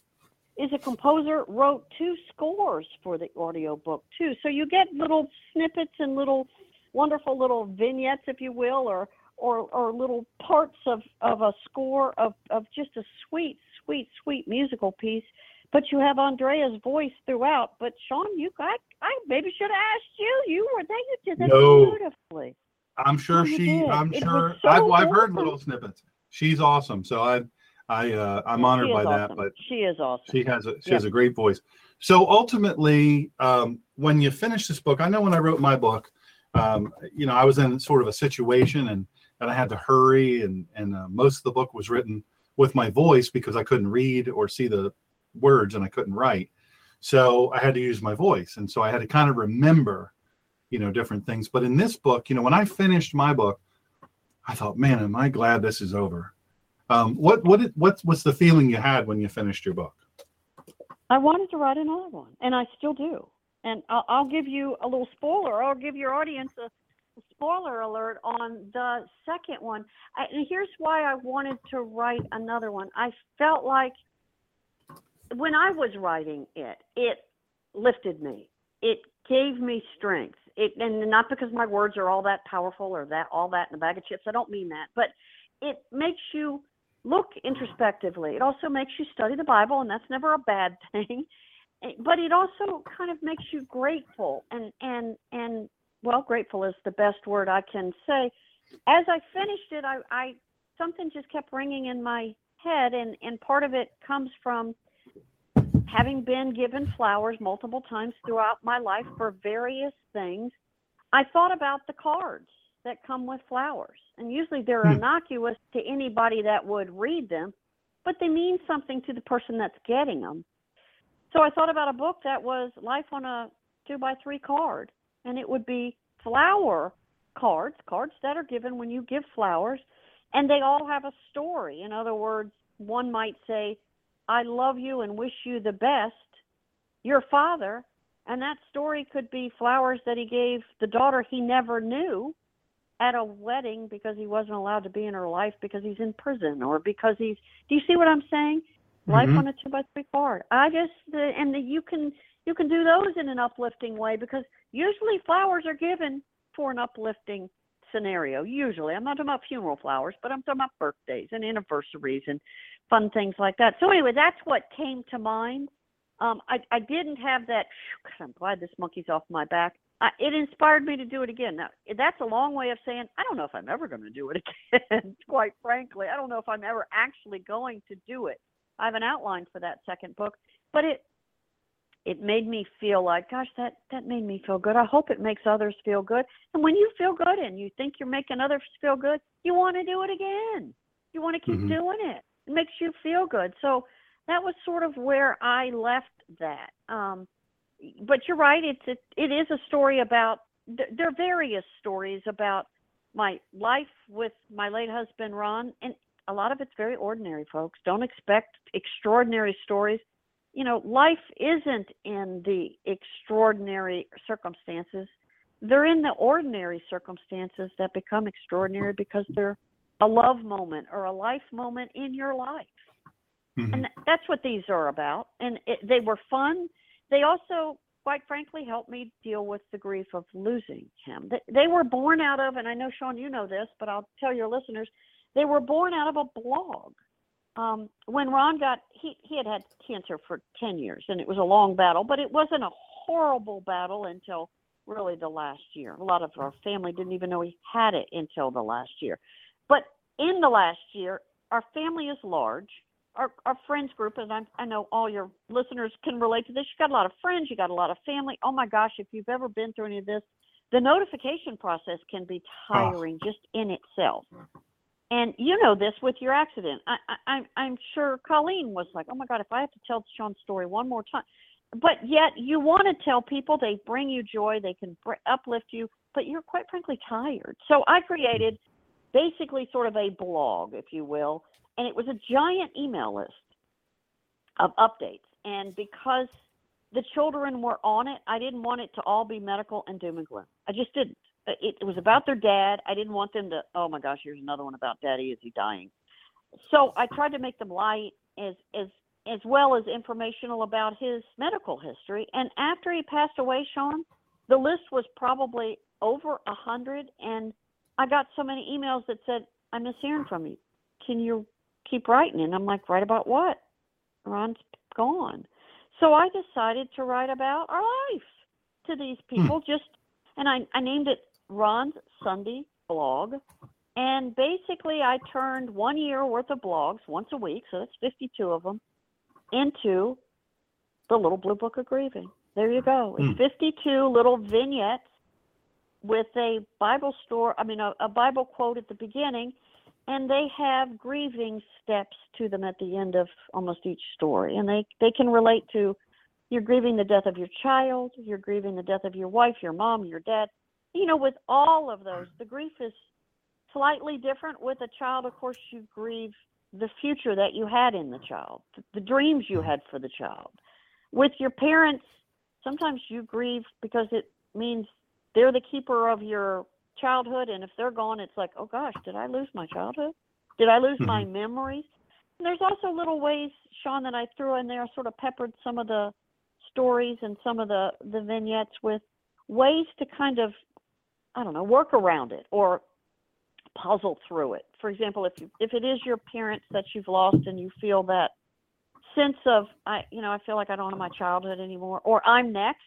is a composer wrote two scores for the audio book too. So you get little snippets and little wonderful little vignettes, if you will, or or, or little parts of, of a score of, of just a sweet, sweet, sweet musical piece. But you have Andrea's voice throughout. But Sean, you I, I maybe should have asked you. You were there. You did that No. beautifully. I'm sure Oh, she. I'm It sure. so I've, I've heard little snippets. She's awesome. So I, I, uh, I'm honored by is that. But she is awesome. she has a she Yeah. has a great voice. So ultimately, um, when you finish this book, I know when I wrote my book, um, you know, I was in sort of a situation and and I had to hurry, and and uh, most of the book was written with my voice because I couldn't read or see the words and I couldn't write. So I had to use my voice, and so I had to kind of remember, you know, different things. But in this book, you know, when I finished my book, I thought, man, am I glad this is over. Um, what what what was the feeling you had when you finished your book? I wanted to write another one, and I still do. And I'll, I'll give you a little spoiler. I'll give your audience a, a spoiler alert on the second one. I, and here's why I wanted to write another one. I felt like when I was writing it, it lifted me. It gave me strength. It and not because my words are all that powerful or that all that in a bag of chips. I don't mean that, but it makes you look introspectively. It also makes you study the Bible, and that's never a bad thing. But it also kind of makes you grateful, and and and well, grateful is the best word I can say. As I finished it, I, I something just kept ringing in my head, and and part of it comes from having been given flowers multiple times throughout my life for various things. I thought about the cards that come with flowers. And usually they're Hmm. innocuous to anybody that would read them, but they mean something to the person that's getting them. So I thought about a book that was life on a two by three card, and it would be flower cards, cards that are given when you give flowers, and they all have a story. In other words, one might say, I love you and wish you the best, your father, and that story could be flowers that he gave the daughter he never knew at a wedding because he wasn't allowed to be in her life because he's in prison or because he's do you see what i'm saying life Mhm. on a two by three card i just the, and the, you can you can do those in an uplifting way because usually flowers are given for an uplifting scenario usually i'm not talking about funeral flowers but i'm talking about birthdays and anniversaries and fun things like that so anyway that's what came to mind um, I, I didn't have that. I'm glad this monkey's off my back. I, it inspired me to do it again. Now, that's a long way of saying I don't know if I'm ever going to do it again. quite frankly, I don't know if I'm ever actually going to do it. I have an outline for that second book, but it it made me feel like, gosh, that that made me feel good. I hope it makes others feel good. And when you feel good and you think you're making others feel good, you want to do it again. You want to keep Mhm. doing it. It makes you feel good. So that was sort of where I left that. Um, but you're right. It's it, it is a story about. th- There are various stories about my life with my late husband Ron, and a lot of it's very ordinary, folks. Don't expect extraordinary stories. You know, life isn't in the extraordinary circumstances they're in the ordinary circumstances that become extraordinary because they're a love moment or a life moment in your life. Mm-hmm. And that's what these are about. And it, they were fun. They also, quite frankly, helped me deal with the grief of losing him. They, were born out of, and I know, Sean, you know this, but I'll tell your listeners, they were born out of a blog. Um, when Ron got, he, he had had cancer for 10 years, and it was a long battle, but it wasn't a horrible battle until really the last year. A lot of our family didn't even know he had it until the last year. But in the last year, our family is large. Our, our friends group, and I, I know all your listeners can relate to this. You got a lot of friends, you got a lot of family. Oh my gosh, if you've ever been through any of this, the notification process can be ah. tiring oh. just in itself. And you know this with your accident. I, I, I'm I'm sure Colleen was like, oh my God, if I have to tell Sean's story one more time, but yet you want to tell people they bring you joy, they can br- uplift you, but you're quite frankly tired. So I created basically sort of a blog, if you will, and it was a giant email list of updates. And because the children were on it, I didn't want it to all be medical and doom and gloom. I just didn't. Uh, it, it was about their dad. I didn't want them to, oh my gosh, here's another one about daddy. Is he dying? So I tried to make them light as as as well as informational about his medical history. And after he passed away, Sean, the list was probably over a hundred, and I got so many emails that said, "I miss hearing from you. Can you keep writing?" And I'm like, "Write about what? Ron's gone." So I decided to write about our life to these hmm. people. Hmm. Just and I, I named it Ron's Sunday blog. And basically, I turned one year worth of blogs once a week, so that's 52 of them, into the little blue book of grieving. There you go. It's mm. 52 little vignettes with a Bible store, I mean, a, a Bible quote at the beginning, and they have grieving steps to them at the end of almost each story. And they, they can relate to you're grieving the death of your child, you're grieving the death of your wife, your mom, your dad. You know, with all of those, the grief is slightly different. With a child, of course, you grieve the future that you had in the child, the dreams you had for the child. With your parents, sometimes you grieve because it means they're the keeper of your childhood, and if they're gone, it's like, oh gosh, did I lose my childhood? Did I lose mm-hmm. my memories? And there's also little ways, Sean, that I threw in there, sort of peppered some of the stories and some of the the vignettes with ways to kind of, I don't know, work around it or puzzle through it. For example, if you, if it is your parents that you've lost and you feel that sense of I you know I feel like I don't have my childhood anymore or I'm next.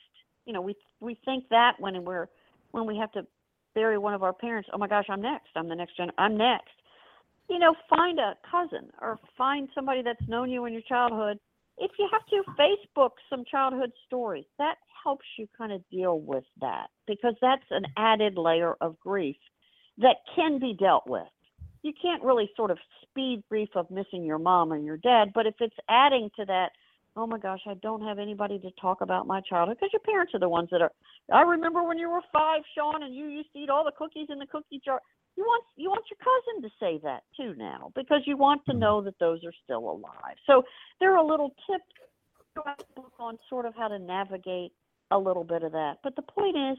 You know we we think that when we're when we have to bury one of our parents. Oh my gosh, I'm next. I'm the next gen. I'm next. You know, find a cousin or find somebody that's known you in your childhood. If you have to Facebook some childhood stories, that helps you kind of deal with that because that's an added layer of grief that can be dealt with. You can't really sort of speed grief of missing your mom and your dad, but if it's adding to that, oh my gosh, I don't have anybody to talk about my childhood because your parents are the ones that are. I remember when you were five, Sean, and you used to eat all the cookies in the cookie jar. You want you want your cousin to say that too now because you want to hmm. know that those are still alive. So there are a little tips on sort of how to navigate a little bit of that. But the point is,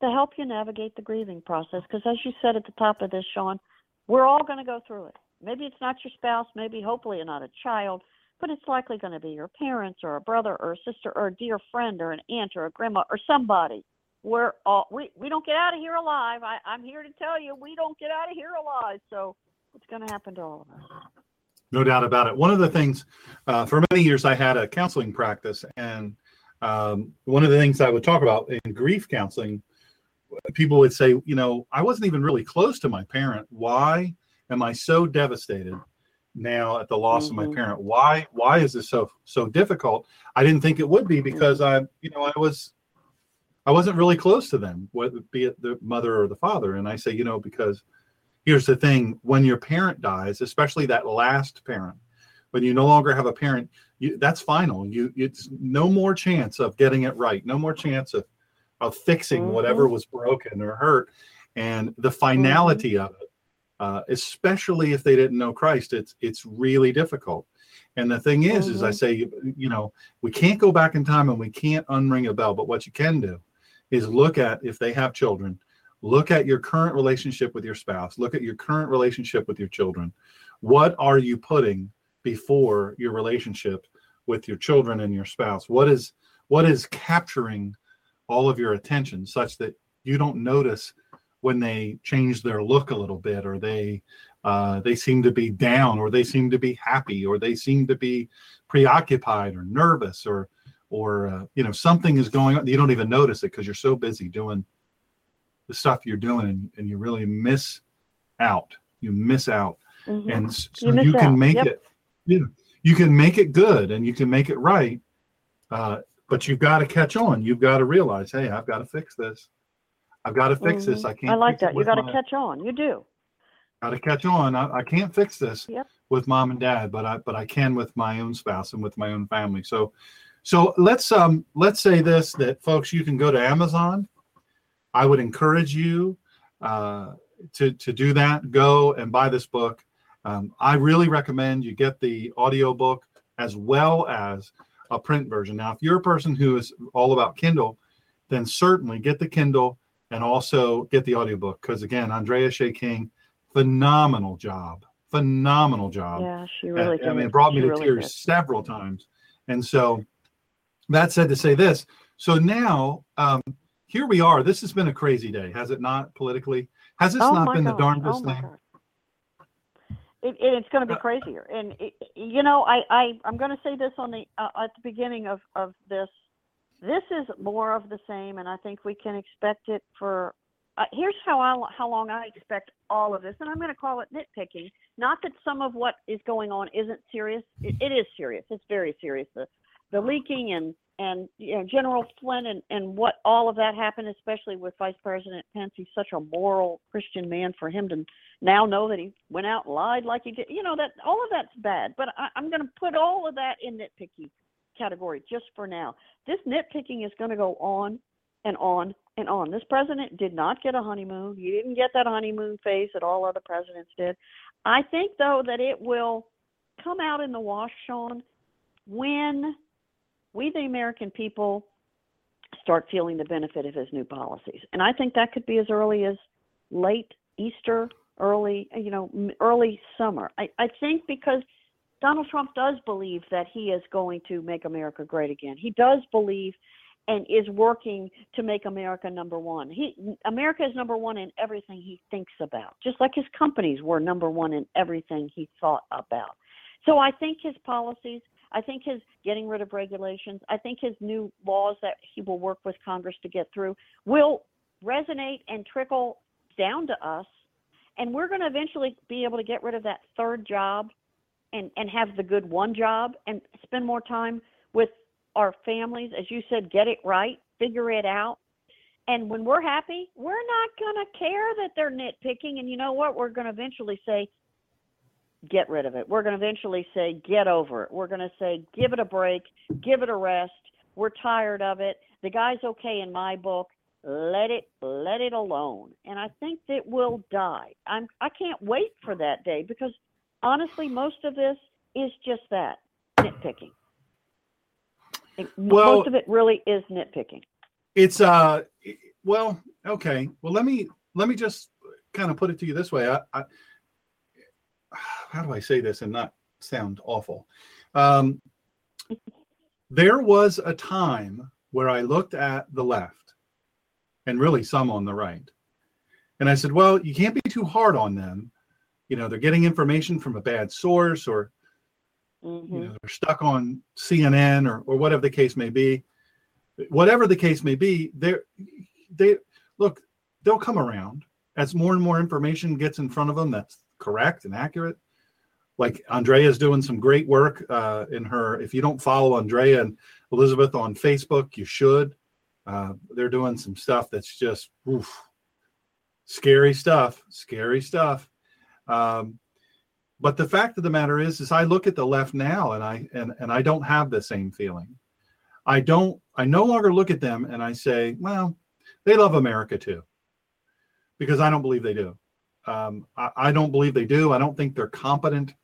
to help you navigate the grieving process. Because as you said at the top of this, Sean, we're all going to go through it. Maybe it's not your spouse, maybe hopefully not a child, but it's likely going to be your parents or a brother or a sister or a dear friend or an aunt or a grandma or somebody. We're all we we don't get out of here alive. I, I'm here to tell you we don't get out of here alive. So it's going to happen to all of us. No doubt about it. One of the things, uh, for many years, I had a counseling practice, and um, one of the things I would talk about in grief counseling people would say, you know, I wasn't even really close to my parent. Why am I so devastated now at the loss mm-hmm. of my mm-hmm. parent? Why why is this so so difficult? I didn't think it would be because I, you know, I was I wasn't really close to them, whether be it the mother or the father. And I say, you know, because here's the thing: when your parent dies, especially that last parent, when you no longer have a parent, you, that's final. You it's no more chance of getting it right. No more chance of of fixing mm-hmm. whatever was broken or hurt and the finality mm-hmm. of it uh, especially if they didn't know christ it's it's really difficult and the thing is mm-hmm. is i mm-hmm. say you know we can't go back in time and we can't unring a bell but what you can do is look at if they have children, look at your current relationship with your spouse, look at your current relationship with your children. What are you putting before your relationship with your children and your spouse? What is what is capturing all of your attention such that you don't notice when they change their look a little bit or they uh, they seem to be down or they seem to be happy or they seem to be preoccupied or nervous or or uh, you know something is going on you don't even notice it because you're so busy doing the stuff you're doing and, and you really miss out you miss out Mhm. and so You you, can out. make Yep. it you know you can make it good and you can make it right uh, but you've got to catch on you've got to realize hey i've got to fix this i've got to fix this Mhm. i can't I like that. You got to my- catch on. You do. got to catch on. I, I can't fix this Yep. with mom and dad, but I but I can with my own spouse and with my own family. So so let's um let's say this that folks you can go to Amazon. I would encourage you uh, to to do that. Go and buy this book. Um, I really recommend you get the audio book as well as a print version. Now, if you're a person who is all about Kindle, then certainly get the Kindle and also get the audiobook because again, Andrea Shea King phenomenal job phenomenal job Yeah, she really i did. mean it brought me She to really tears did. several times and so that said to say this so now um here we are this has been a crazy day has it not politically has this oh not been God. the darndest oh thing God. It, it, it's going to be Uh, crazier, and it, you know, I, I I'm going to say this on the uh, at the beginning of of this. This is more of the same, and I think we can expect it for. Uh, here's how I how long I expect all of this, and I'm going to call it nitpicking. Not that some of what is going on isn't serious. It, it is serious. It's very serious. The the leaking and and you know General Flynn and and what all of that happened, especially with Vice President Pence. He's such a moral Christian man for him to now know that he went out and lied like he did. You know that all of that's bad. But I, I'm going to put all of that in nitpicky category just for now. This nitpicking is going to go on and on and on. This president did not get a honeymoon. He didn't get that honeymoon phase that all other presidents did. I think though that it will come out in the wash, Sean, when we the American people start feeling the benefit of his new policies. And I think that could be as early as late Easter, early, you know, early summer. I, I think because Donald Trump does believe that he is going to make America great again. He does believe and is working to make America number one. He America is number one in everything he thinks about, just like his companies were number one in everything he thought about. So I think his policies, I think his getting rid of regulations, I think his new laws that he will work with Congress to get through will resonate and trickle down to us. And we're going to eventually be able to get rid of that third job and, and have the good one job and spend more time with our families. As you said, get it right, figure it out. And when we're happy, we're not going to care that they're nitpicking. And you know what? We're going to eventually say, get rid of it. We're going to eventually say, get over it. We're going to say, give it a break, give it a rest. We're tired of it. The guy's okay in my book. Let it let it alone. And I think that will die. I'm I can't wait for that day because honestly most of this is just that, nitpicking. It- Well- most of it really is nitpicking. it's uh well okay. Well let me let me just kind of put it to you this way. I, I how do i say this and not sound awful? Um there was a time where i looked at the left and really some on the right. And i said well you can't be too hard on them you know they're getting information from a bad source or hmm you know they're stuck on cnn or, or whatever the case may be. Whatever the case may be they're they look they'll come around as more and more information gets in front of them that's correct and accurate. Like andrea is doing some great work uh, in her if you don't follow andrea and elizabeth on facebook you should. Uh, they're doing some stuff that's just oof, scary stuff scary stuff um, but the fact of the matter is is i look at the left now and i and, and i don't have the same feeling. I don't i no longer look at them and i say well they love america too. Because i don't believe they do. Um, I, I don't believe they do. I don't think they're competent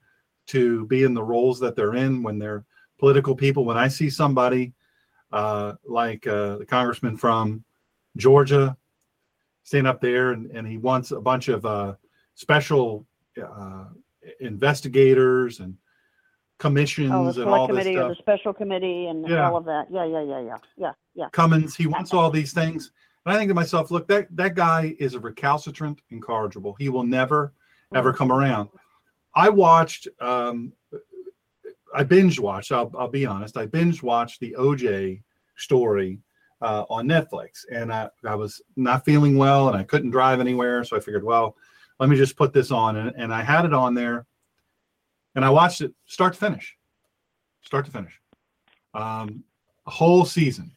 to be in the roles that they're in when they're political people. When i see somebody uh, like uh, the congressman from Georgia, staying up there, and, and he wants a bunch of uh, special uh, investigators and commissions Oh, the and all this or the special committee and Yeah. all of that. Yeah, yeah, yeah, yeah, yeah, yeah. Cummings, he wants all these things. And I think to myself, look, that that guy is a recalcitrant incorrigible. He will never ever come around. I watched um I binge watched, I'll, I'll be honest, I binge watched the OJ story uh, on Netflix. And I, I was not feeling well and I couldn't drive anywhere. So I figured, well, let me just put this on. And, and I had it on there and I watched it start to finish, start to finish, um, a whole season.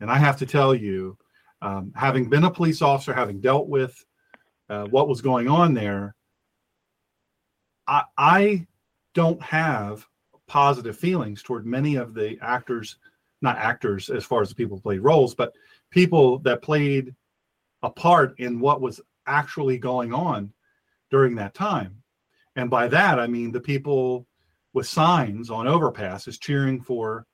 And I have to tell you, um, having been a police officer, having dealt with uh, what was going on there, I, I don't have positive feelings toward many of the actors, not actors as far as the people who played roles, but people that played a part in what was actually going on during that time. And by that, I mean the people with signs on overpasses cheering for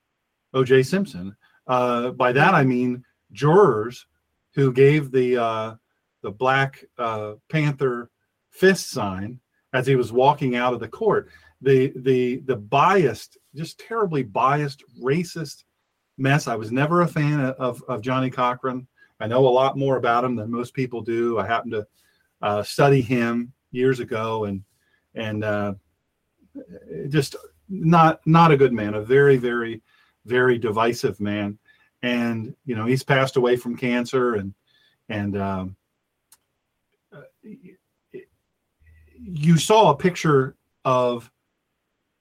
O.J. Simpson. Uh, by that, I mean jurors who gave the uh, the Black uh, Panther fist sign as he was walking out of the court. The the the biased, just terribly biased, racist mess. I was never a fan of of Johnnie Cochran. I know a lot more about him than most people do. I happened to uh, study him years ago, and and uh, just not not a good man. A very very very divisive man. And you know he's passed away from cancer, and and um, uh, you saw a picture of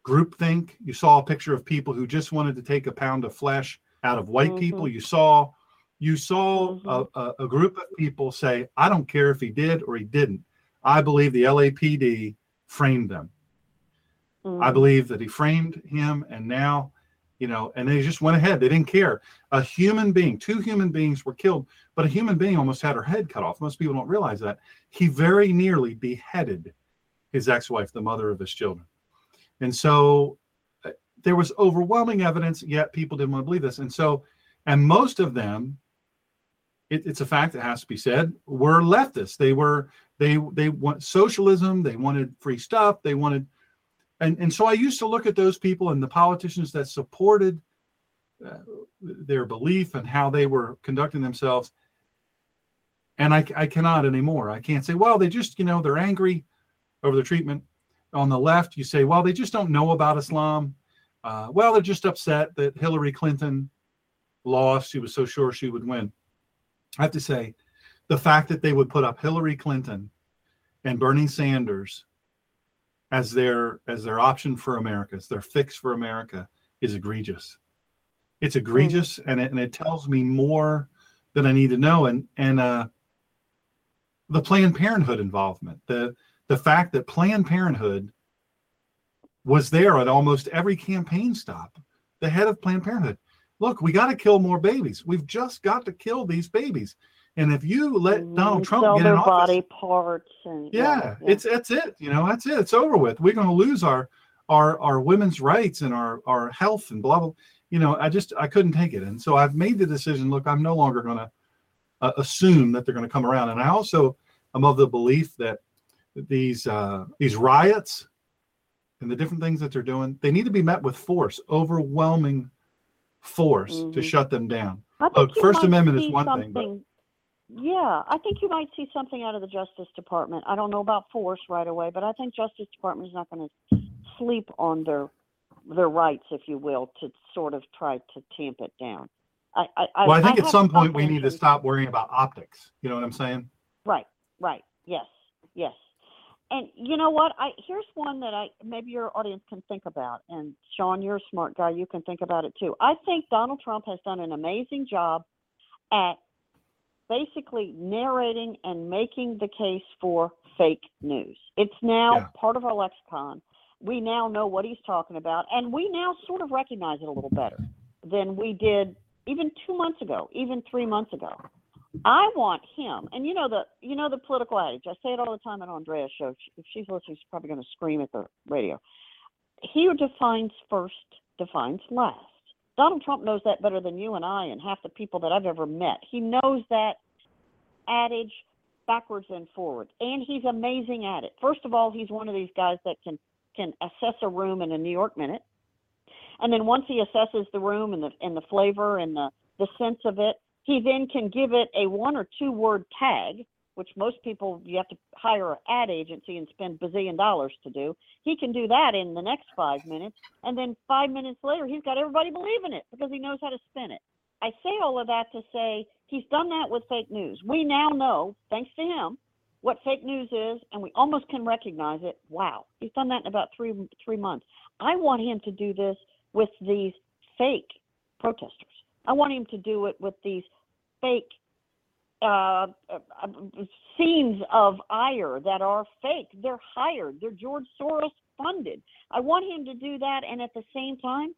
groupthink. You saw a picture of people who just wanted to take a pound of flesh out of white Mhm. people. You saw you saw Mhm. a, a, group of people say, "I don't care if he did or he didn't. I believe the LAPD framed them. I Mhm. believe that he framed him, and now." You know, and they just went ahead. They didn't care. A human being, two human beings were killed, but a human being almost had her head cut off. Most people don't realize that. He very nearly beheaded his ex-wife, the mother of his children. And so uh, there was overwhelming evidence, yet people didn't want to believe this. And so, and most of them, it, it's a fact that has to be said, were leftists. They were they they want socialism. They wanted free stuff. They wanted, and and so I used to look at those people and the politicians that supported uh, their belief and how they were conducting themselves. And I, I cannot anymore. I can't say, well, they just, you know, they're angry over the treatment. On the left, you say, well, they just don't know about Islam. Uh, well, they're just upset that Hillary Clinton lost. She was so sure she would win. I have to say, the fact that they would put up Hillary Clinton and Bernie Sanders as their as their option for America, as their fix for America, is egregious. It's egregious, and it, and it tells me more than I need to know. And and uh, the Planned Parenthood involvement, the the fact that Planned Parenthood was there at almost every campaign stop, the head of Planned Parenthood. Look, we got to kill more babies. We've just got to kill these babies. And if you let. Donald Trump sell get their in office, body parts and yeah, it's that's it. You know, that's it. It's over with. We're going to lose our our our women's rights and our our health and blah blah. You know, I just I couldn't take it, and so I've made the decision. Look, I'm no longer going to uh, assume that they're going to come around, and I also am of the belief that these uh, these riots and the different things that they're doing, they need to be met with force, overwhelming force to Mhm. shut them down. I Look, First Amendment is one thing, but- Yeah, I think you might see something out of the Justice Department. I don't know about force right away, but I think Justice Department is not going to sleep on their their rights, if you will, to sort of try to tamp it down. I, I, Well, I think at some point we need to stop worrying about optics. You know what I'm saying? Right, right. Yes, yes. And you know what? I here's one that I maybe your audience can think about. And Sean, you're a smart guy. You can think about it too. I think Donald Trump has done an amazing job at basically narrating and making the case for fake news. It's now Yeah. part of our lexicon. We now know what he's talking about, and we now sort of recognize it a little better than we did even two months ago, even three months ago. I want him, and you know the you know the political adage. I say it all the time at Andrea's show. If she's listening, she's probably going to scream at the radio. He who defines first defines last. Donald Trump knows that better than you and I and half the people that I've ever met. He knows that adage backwards and forwards, and he's amazing at it. First of all, he's one of these guys that can can assess a room in a New York minute, and then once he assesses the room and the and the flavor and the the sense of it, he then can give it a one or two word tag, which most people you have to hire an ad agency and spend bazillion dollars to do. He can do that in the next five minutes, and then five minutes later, he's got everybody believing it because he knows how to spin it. I say all of that to say he's done that with fake news. We now know, thanks to him, what fake news is, and we almost can recognize it. Wow, he's done that in about three three months. I want him to do this with these fake protesters. I want him to do it with these fake uh, scenes of ire that are fake. They're hired. They're George Soros funded. I want him to do that, and at the same time,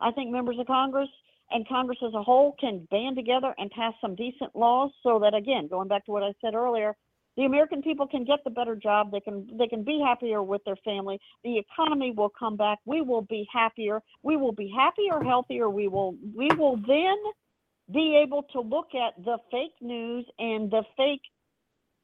I think members of Congress and Congress as a whole can band together and pass some decent laws so that again, going back to what I said earlier, the American people can get the better job. They can they can be happier with their family. The economy will come back. We will be happier. We will be happier, healthier. We will we will then be able to look at the fake news and the fake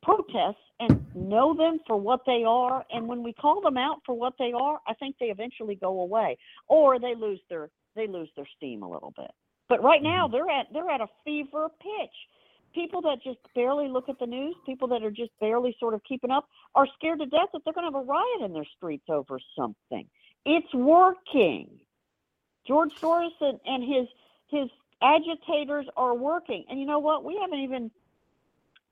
protests and know them for what they are. And when we call them out for what they are, I think they eventually go away or they lose their they lose their steam a little bit. But right now mm-hmm. they're at they're at a fever pitch. People that just barely look at the news, people that are just barely sort of keeping up, are scared to death that they're going to have a riot in their streets over something. It's working. George Soros and, and his his agitators are working. And you know what? We haven't even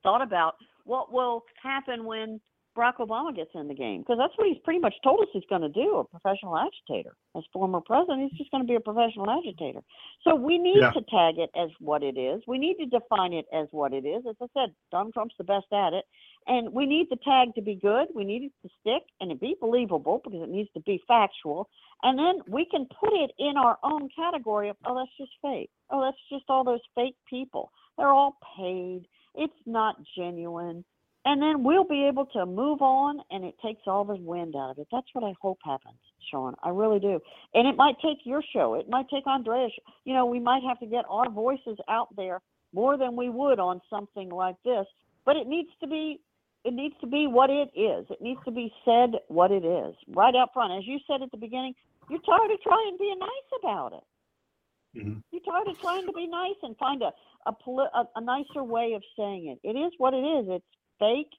thought about what will happen when Barack Obama gets in the game because that's what he's pretty much told us he's going to do a professional agitator. As former president, he's just going to be a professional agitator. So we need yeah. to tag it as what it is. We need to define it as what it is. As I said, Donald Trump's the best at it. And we need the tag to be good. We need it to stick and to be believable because it needs to be factual. And then we can put it in our own category of, oh, that's just fake. Oh, that's just all those fake people. They're all paid. It's not genuine and then we'll be able to move on and it takes all the wind out of it that's what i hope happens sean i really do and it might take your show it might take andreas you know we might have to get our voices out there more than we would on something like this but it needs to be it needs to be what it is it needs to be said what it is right out front as you said at the beginning you're tired of trying to be nice about it mm-hmm. you're tired of trying to be nice and find a a, a, a nicer way of saying it. It is what it is. It's fake.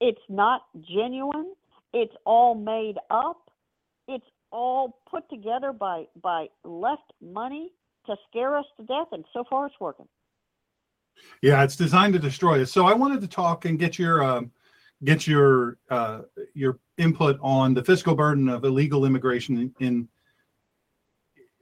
It's not genuine. It's all made up. It's all put together by by left money to scare us to death, and so far it's working. Yeah, it's designed to destroy us. So I wanted to talk and get your um, get your uh, your input on the fiscal burden of illegal immigration in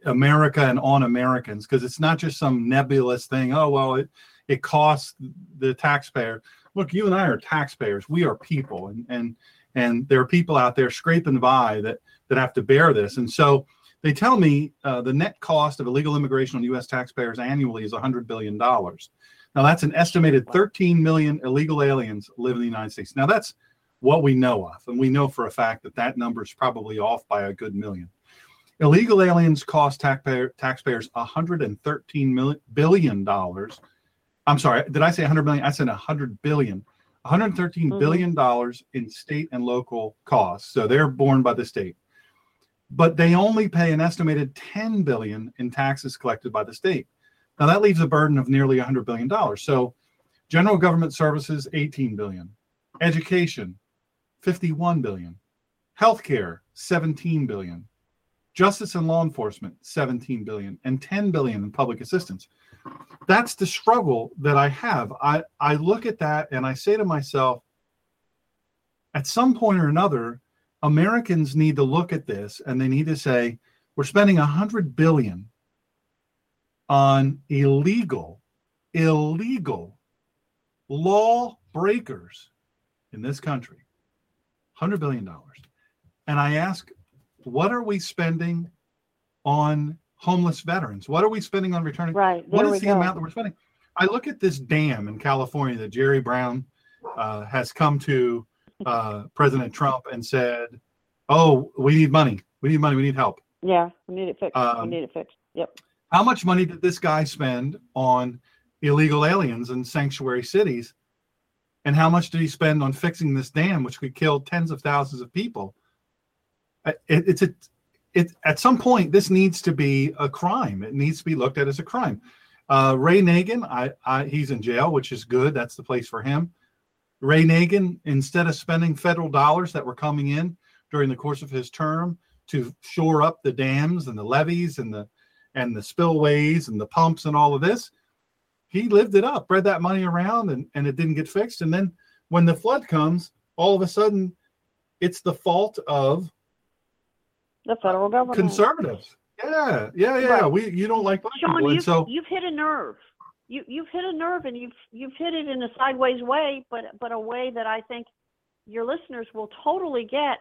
America and on Americans, because it's not just some nebulous thing. Oh well, it it costs the taxpayer look, you and I are taxpayers. We are people, and and and there are people out there scraping by that that have to bear this. And so they tell me uh, the net cost of illegal immigration on U.S. taxpayers annually is 100 billion dollars. Now that's an estimated 13 million illegal aliens live in the United States. Now that's what we know of, and we know for a fact that that number is probably off by a good million. Illegal aliens cost taxpayer, taxpayers 113 million billion dollars I'm sorry, did I say 100 million? I said 100 billion. 113 mm-hmm. billion dollars in state and local costs. So they're borne by the state. But they only pay an estimated 10 billion in taxes collected by the state. Now that leaves a burden of nearly 100 billion dollars. So general government services 18 billion, education 51 billion, healthcare 17 billion, justice and law enforcement 17 billion and 10 billion in public assistance that's the struggle that I have. I, I look at that and I say to myself, at some point or another, Americans need to look at this and they need to say, we're spending a hundred billion on illegal, illegal law breakers in this country. $100 billion. And I ask, what are we spending on homeless veterans? What are we spending on returning? Right. What is the go. amount that we're spending? I look at this dam in California that Jerry Brown uh, has come to uh, President Trump and said, "Oh, we need money. We need money. We need help." Yeah, we need it fixed. Um, we need it fixed. Yep. How much money did this guy spend on illegal aliens in sanctuary cities And how much did he spend on fixing this dam, which could kill tens of thousands of people? Uh, it, it's a, it, at some point, this needs to be a crime. It needs to be looked at as a crime. Uh, Ray Nagin, I, I, he's in jail, which is good. That's the place for him. Ray Nagin, instead of spending federal dollars that were coming in during the course of his term to shore up the dams and the levees and the and the spillways and the pumps and all of this, he lived it up, spread that money around, and, and it didn't get fixed. And then when the flood comes, all of a sudden, it's the fault of the federal government. Conservatives. Yeah, yeah, yeah. Right. We you don't like black Sean, people, you've, so you've hit a nerve. You you've hit a nerve, and you've you've hit it in a sideways way, but but a way that I think your listeners will totally get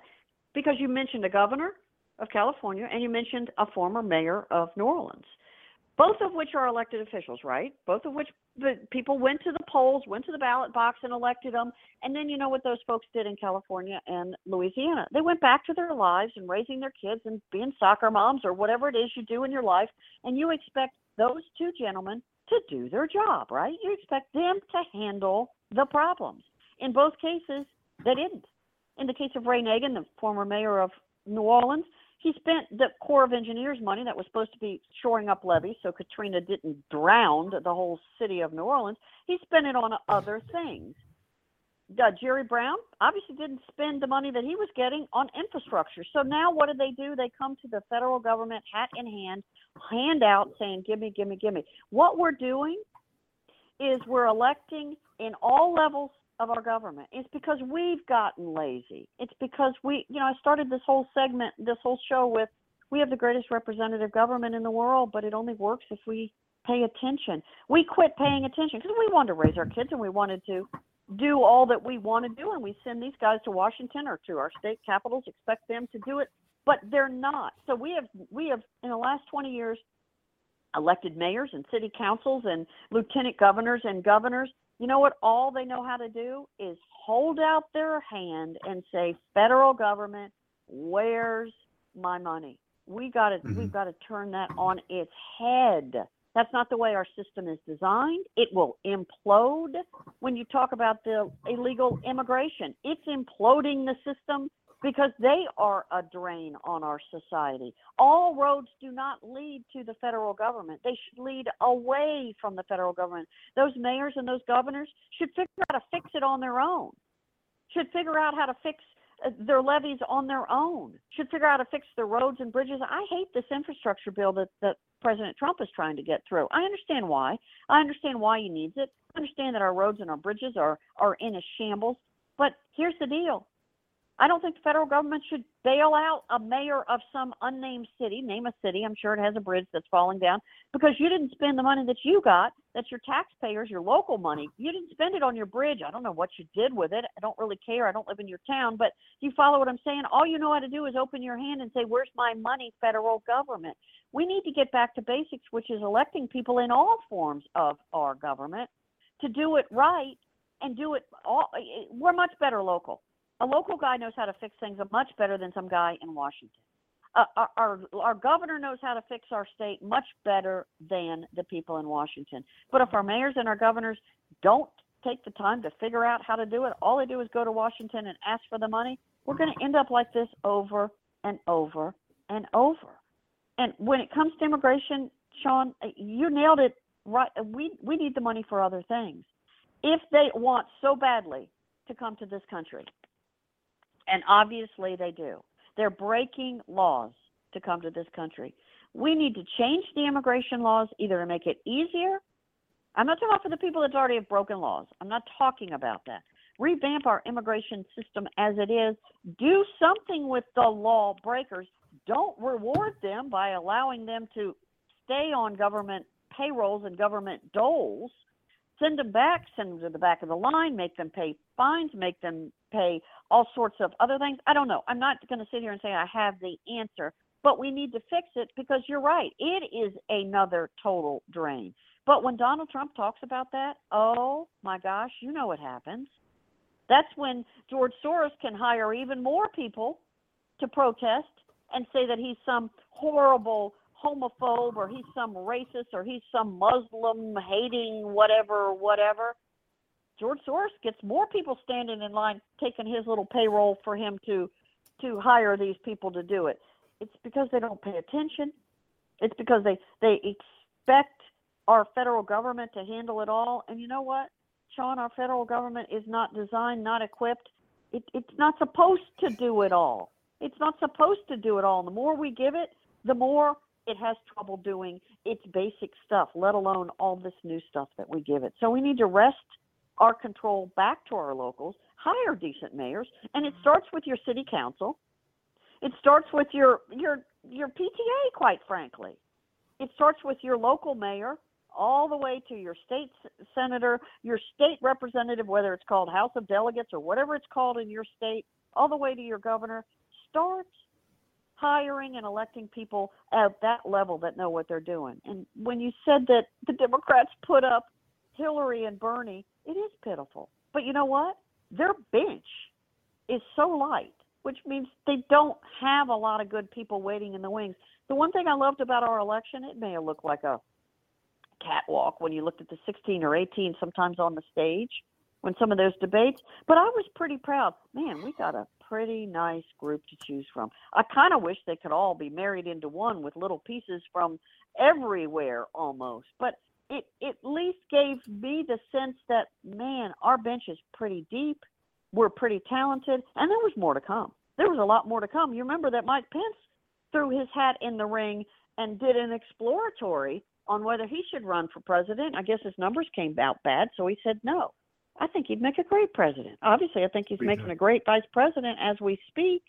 because you mentioned a governor of California and you mentioned a former mayor of New Orleans both of which are elected officials, right? Both of which the people went to the polls, went to the ballot box, and elected them. And then you know what those folks did in California and Louisiana? They went back to their lives and raising their kids and being soccer moms or whatever it is you do in your life. And you expect those two gentlemen to do their job, right? You expect them to handle the problems. In both cases, they didn't. In the case of Ray Nagin, the former mayor of New Orleans, he spent the Corps of Engineers money that was supposed to be shoring up levees so Katrina didn't drown the whole city of New Orleans. He spent it on other things. Uh, Jerry Brown obviously didn't spend the money that he was getting on infrastructure. So now what do they do? They come to the federal government, hat in hand, hand out saying, "Give me, give me, give me." What we're doing is we're electing in all levels of our government. It's because we've gotten lazy. It's because we, you know, I started this whole segment, this whole show with we have the greatest representative government in the world, but it only works if we pay attention. We quit paying attention because we wanted to raise our kids and we wanted to do all that we want to do, and we send these guys to Washington or to our state capitals, expect them to do it, but they're not. So we have we have in the last 20 years elected mayors and city councils and lieutenant governors and governors you know what all they know how to do is hold out their hand and say federal government where's my money? We got to mm-hmm. we've got to turn that on its head. That's not the way our system is designed. It will implode when you talk about the illegal immigration. It's imploding the system because they are a drain on our society. All roads do not lead to the federal government. They should lead away from the federal government. Those mayors and those governors should figure out how to fix it on their own. Should figure out how to fix uh, their levees on their own. Should figure out how to fix their roads and bridges. I hate this infrastructure bill that, that President Trump is trying to get through. I understand why. I understand why he needs it. I understand that our roads and our bridges are are in a shambles. But here's the deal I don't think the federal government should bail out a mayor of some unnamed city. Name a city. I'm sure it has a bridge that's falling down because you didn't spend the money that you got. That's your taxpayers, your local money. You didn't spend it on your bridge. I don't know what you did with it. I don't really care. I don't live in your town, but you follow what I'm saying. All you know how to do is open your hand and say, "Where's my money, federal government?" We need to get back to basics, which is electing people in all forms of our government to do it right and do it all. Eh, eh, we're much better local a local guy knows how to fix things much better than some guy in Washington. Uh, our, our, our governor knows how to fix our state much better than the people in Washington. But if our mayors and our governors don't take the time to figure out how to do it, all they do is go to Washington and ask for the money. We're going to end up like this over and over and over. And when it comes to immigration, Sean, you nailed it right. We we need the money for other things. If they want so badly to come to this country, and obviously they do. They're breaking laws to come to this country. We need to change the immigration laws either to make it easier. I'm not talking about for the people that already have broken laws. I'm not talking about that. Revamp our immigration system as it is. Do something with the law breakers. Don't reward them by allowing them to stay on government payrolls and government doles send them back, send them to the back of the line, make them pay fines, make them pay all sorts of other things. I don't know. I'm not going to sit here and say I have the answer, but we need to fix it because you're right. It is another total drain. But when Donald Trump talks about that, oh my gosh, you know what happens. That's when George Soros can hire even more people to protest and say that he's some horrible homophobe or he's some racist or he's some Muslim hating whatever, whatever. George Soros gets more people standing in line taking his little payroll for him to to hire these people to do it. It's because they don't pay attention. It's because they they expect our federal government to handle it all. And you know what, Sean, our federal government is not designed, not equipped. It, it's not supposed to do it all. It's not supposed to do it all. The more we give it, the more it has trouble doing its basic stuff, let alone all this new stuff that we give it. So we need to wrest our control back to our locals, hire decent mayors, and it mm-hmm. starts with your city council. It starts with your your your PTA, quite frankly. It starts with your local mayor all the way to your state senator, your state representative, whether it's called House of Delegates or whatever it's called in your state, all the way to your governor. Start hiring and electing people at that level that know what they're doing. And when you said that the Democrats put up Hillary and Bernie, it is pitiful. But you know what? Their bench is so light, which means they don't have a lot of good people waiting in the wings. The one thing I loved about our election, it may have looked like a catwalk when you looked at the 16 or 18 sometimes on the stage when some of those debates, but I was pretty proud. Man, we got a pretty nice group to choose from. I kind of wish they could all be married into one with little pieces from everywhere almost. But it, it at least gave me the sense that man, our bench is pretty deep. We're pretty talented, and there was more to come. There was a lot more to come. You remember that Mike Pence threw his hat in the ring and did an exploratory on whether he should run for president. I guess his numbers came out bad, so he said no. I think he'd make a great president. Obviously, I think he's making a great vice president as we speak.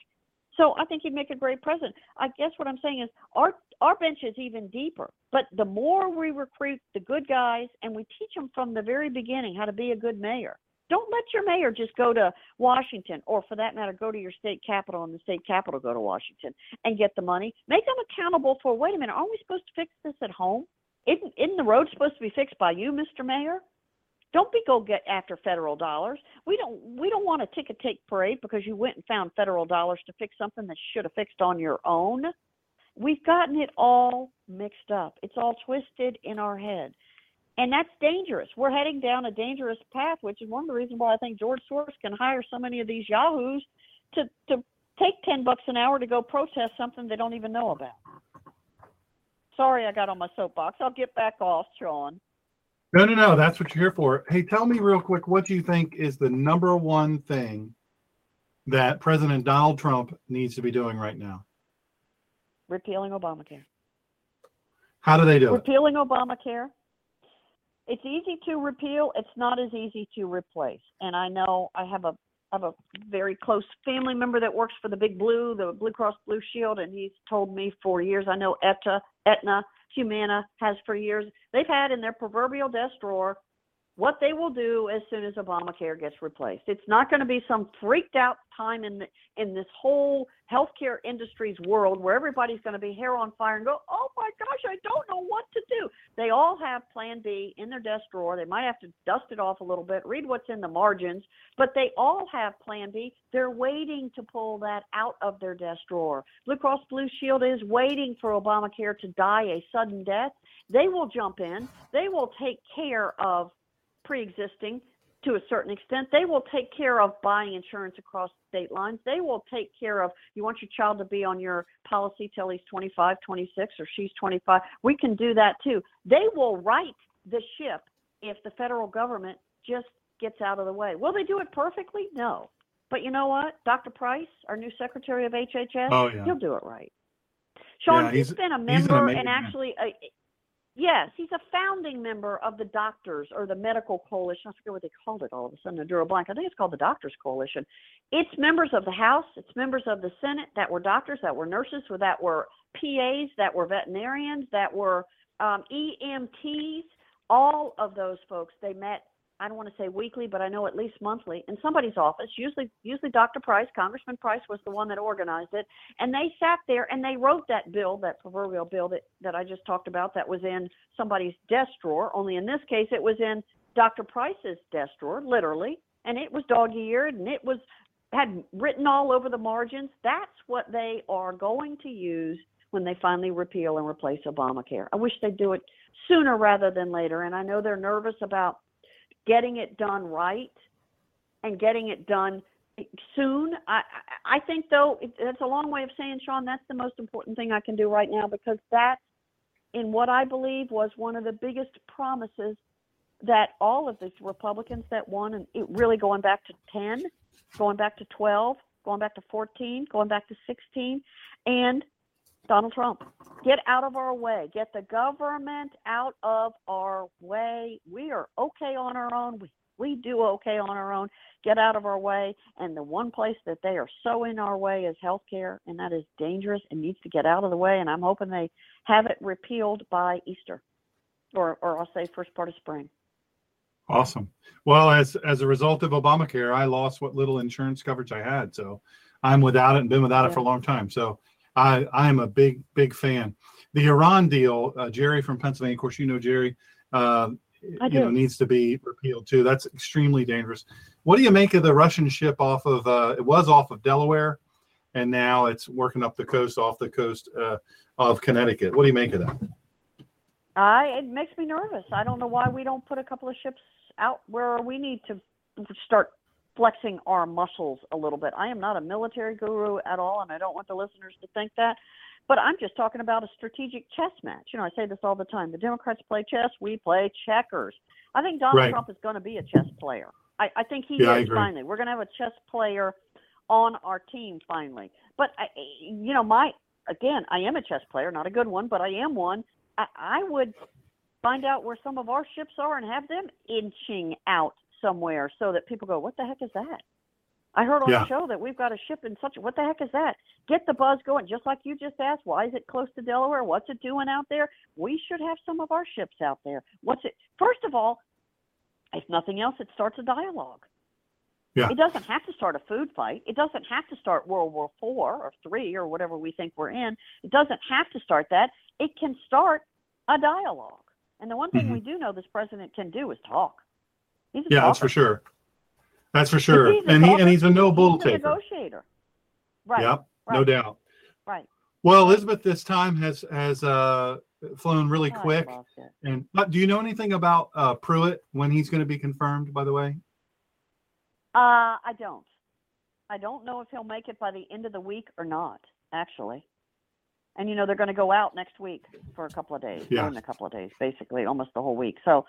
So I think he'd make a great president. I guess what I'm saying is our our bench is even deeper. But the more we recruit the good guys and we teach them from the very beginning how to be a good mayor. Don't let your mayor just go to Washington, or for that matter, go to your state capital and the state capital go to Washington and get the money. Make them accountable for. Wait a minute, aren't we supposed to fix this at home? Isn't, isn't the road supposed to be fixed by you, Mr. Mayor? Don't be go get after federal dollars. We don't we don't want a ticket take parade because you went and found federal dollars to fix something that should have fixed on your own. We've gotten it all mixed up. It's all twisted in our head. And that's dangerous. We're heading down a dangerous path, which is one of the reasons why I think George Soros can hire so many of these yahoos to to take 10 bucks an hour to go protest something they don't even know about. Sorry I got on my soapbox. I'll get back off, Sean. No, no, no. That's what you're here for. Hey, tell me real quick what do you think is the number one thing that President Donald Trump needs to be doing right now? Repealing Obamacare. How do they do Repealing it? Obamacare. It's easy to repeal. It's not as easy to replace. And I know I have a I have a very close family member that works for the Big Blue, the Blue Cross Blue Shield, and he's told me for years. I know Aetna, Aetna Humana has for years. They've had in their proverbial desk drawer what they will do as soon as Obamacare gets replaced. It's not going to be some freaked out time in the, in this whole healthcare industry's world where everybody's going to be hair on fire and go, "Oh my gosh, I don't know what to do." They all have plan B in their desk drawer. They might have to dust it off a little bit, read what's in the margins, but they all have plan B. They're waiting to pull that out of their desk drawer. Blue Cross Blue Shield is waiting for Obamacare to die a sudden death. They will jump in. They will take care of pre-existing to a certain extent. They will take care of buying insurance across state lines. They will take care of you want your child to be on your policy till he's 25, 26 or she's 25. We can do that too. They will right the ship if the federal government just gets out of the way. Will they do it perfectly? No. But you know what? Dr. Price, our new secretary of HHS, oh, yeah. he'll do it right. Sean, yeah, he's, he's been a member and actually a, Yes, he's a founding member of the doctors or the medical coalition. I forget what they called it all of a sudden. A blank. I think it's called the Doctors Coalition. It's members of the House, it's members of the Senate that were doctors, that were nurses, that were PAs, that were veterinarians, that were um, EMTs. All of those folks, they met I don't want to say weekly, but I know at least monthly in somebody's office. Usually, usually Dr. Price, Congressman Price, was the one that organized it, and they sat there and they wrote that bill, that proverbial bill that that I just talked about, that was in somebody's desk drawer. Only in this case, it was in Dr. Price's desk drawer, literally, and it was dog-eared and it was had written all over the margins. That's what they are going to use when they finally repeal and replace Obamacare. I wish they'd do it sooner rather than later, and I know they're nervous about getting it done right and getting it done soon. I I think though that's a long way of saying, Sean, that's the most important thing I can do right now because that, in what I believe was one of the biggest promises that all of these Republicans that won, and it really going back to 10, going back to 12, going back to 14, going back to 16, and Donald Trump. Get out of our way. Get the government out of our way. We are okay on our own. We, we do okay on our own. Get out of our way. And the one place that they are so in our way is healthcare, and that is dangerous and needs to get out of the way. And I'm hoping they have it repealed by Easter, or, or I'll say first part of spring. Awesome. Well, as as a result of Obamacare, I lost what little insurance coverage I had, so I'm without it and been without yeah. it for a long time. So I I am a big big fan. The Iran deal, uh, Jerry from Pennsylvania, of course you know Jerry, uh, you know needs to be repealed too. That's extremely dangerous. What do you make of the Russian ship off of? Uh, it was off of Delaware, and now it's working up the coast off the coast uh, of Connecticut. What do you make of that? I it makes me nervous. I don't know why we don't put a couple of ships out where we need to start flexing our muscles a little bit. I am not a military guru at all, and I don't want the listeners to think that. But I'm just talking about a strategic chess match. You know, I say this all the time. The Democrats play chess, we play checkers. I think Donald right. Trump is going to be a chess player. I, I think he yeah, is finally. We're going to have a chess player on our team finally. But I, you know, my again, I am a chess player, not a good one, but I am one. I, I would find out where some of our ships are and have them inching out somewhere so that people go, "What the heck is that?" I heard on yeah. the show that we've got a ship in such. What the heck is that? Get the buzz going, just like you just asked. Why is it close to Delaware? What's it doing out there? We should have some of our ships out there. What's it? First of all, if nothing else, it starts a dialogue. Yeah. It doesn't have to start a food fight. It doesn't have to start World War Four or three or whatever we think we're in. It doesn't have to start that. It can start a dialogue. And the one thing mm-hmm. we do know this president can do is talk. Yeah, that's for sure. That's for sure. And he and he's a no bull taker. negotiator. Right. Yep. Right. No doubt. Right. Well, Elizabeth, this time has has uh, flown really oh, quick. And but do you know anything about uh, Pruitt when he's going to be confirmed? By the way. Uh, I don't. I don't know if he'll make it by the end of the week or not. Actually, and you know they're going to go out next week for a couple of days, yeah. in a couple of days, basically almost the whole week. So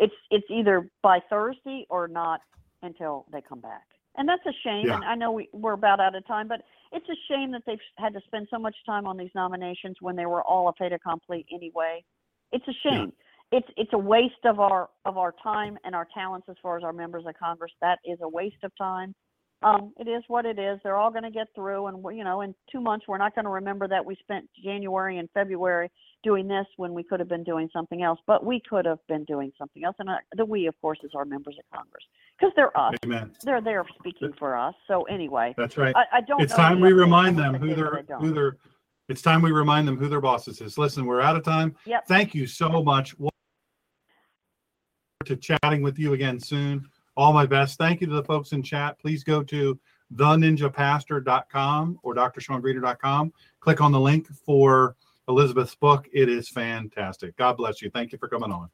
it's it's either by Thursday or not until they come back, and that's a shame. Yeah. And I know we, we're about out of time, but it's a shame that they've had to spend so much time on these nominations when they were all a fait accompli anyway. It's a shame. Yeah. It's it's a waste of our of our time and our talents as far as our members of Congress. That is a waste of time um, it is what it is. They're all going to get through, and you know, in two months, we're not going to remember that we spent January and February doing this when we could have been doing something else. But we could have been doing something else, and uh, the we, of course, is our members of Congress because they're us. Amen. They're there speaking for us. So anyway, that's right. I, I don't. It's time we remind them who they're who they're. It's time we remind them who their bosses is. Listen, we're out of time. Yep. Thank you so much. To chatting with you again soon. All my best. Thank you to the folks in chat. Please go to theninjapastor.com or drshawngreener.com. Click on the link for Elizabeth's book. It is fantastic. God bless you. Thank you for coming on.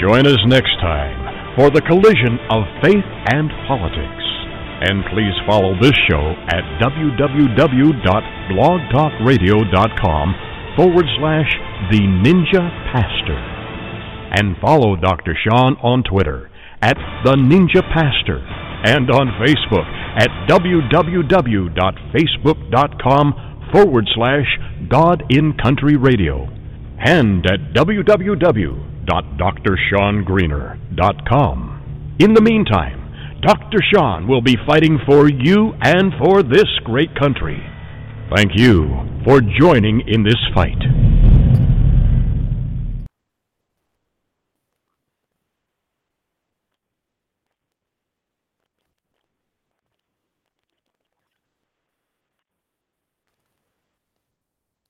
Join us next time for the collision of faith and politics. And please follow this show at www.blogtalkradio.com forward slash The Ninja Pastor. And follow Dr. Sean on Twitter at The Ninja Pastor and on Facebook at www.facebook.com forward slash God and Country Radio and at www.drshawngreener.com. In the meantime, Dr. Sean will be fighting for you and for this great country. Thank you for joining in this fight.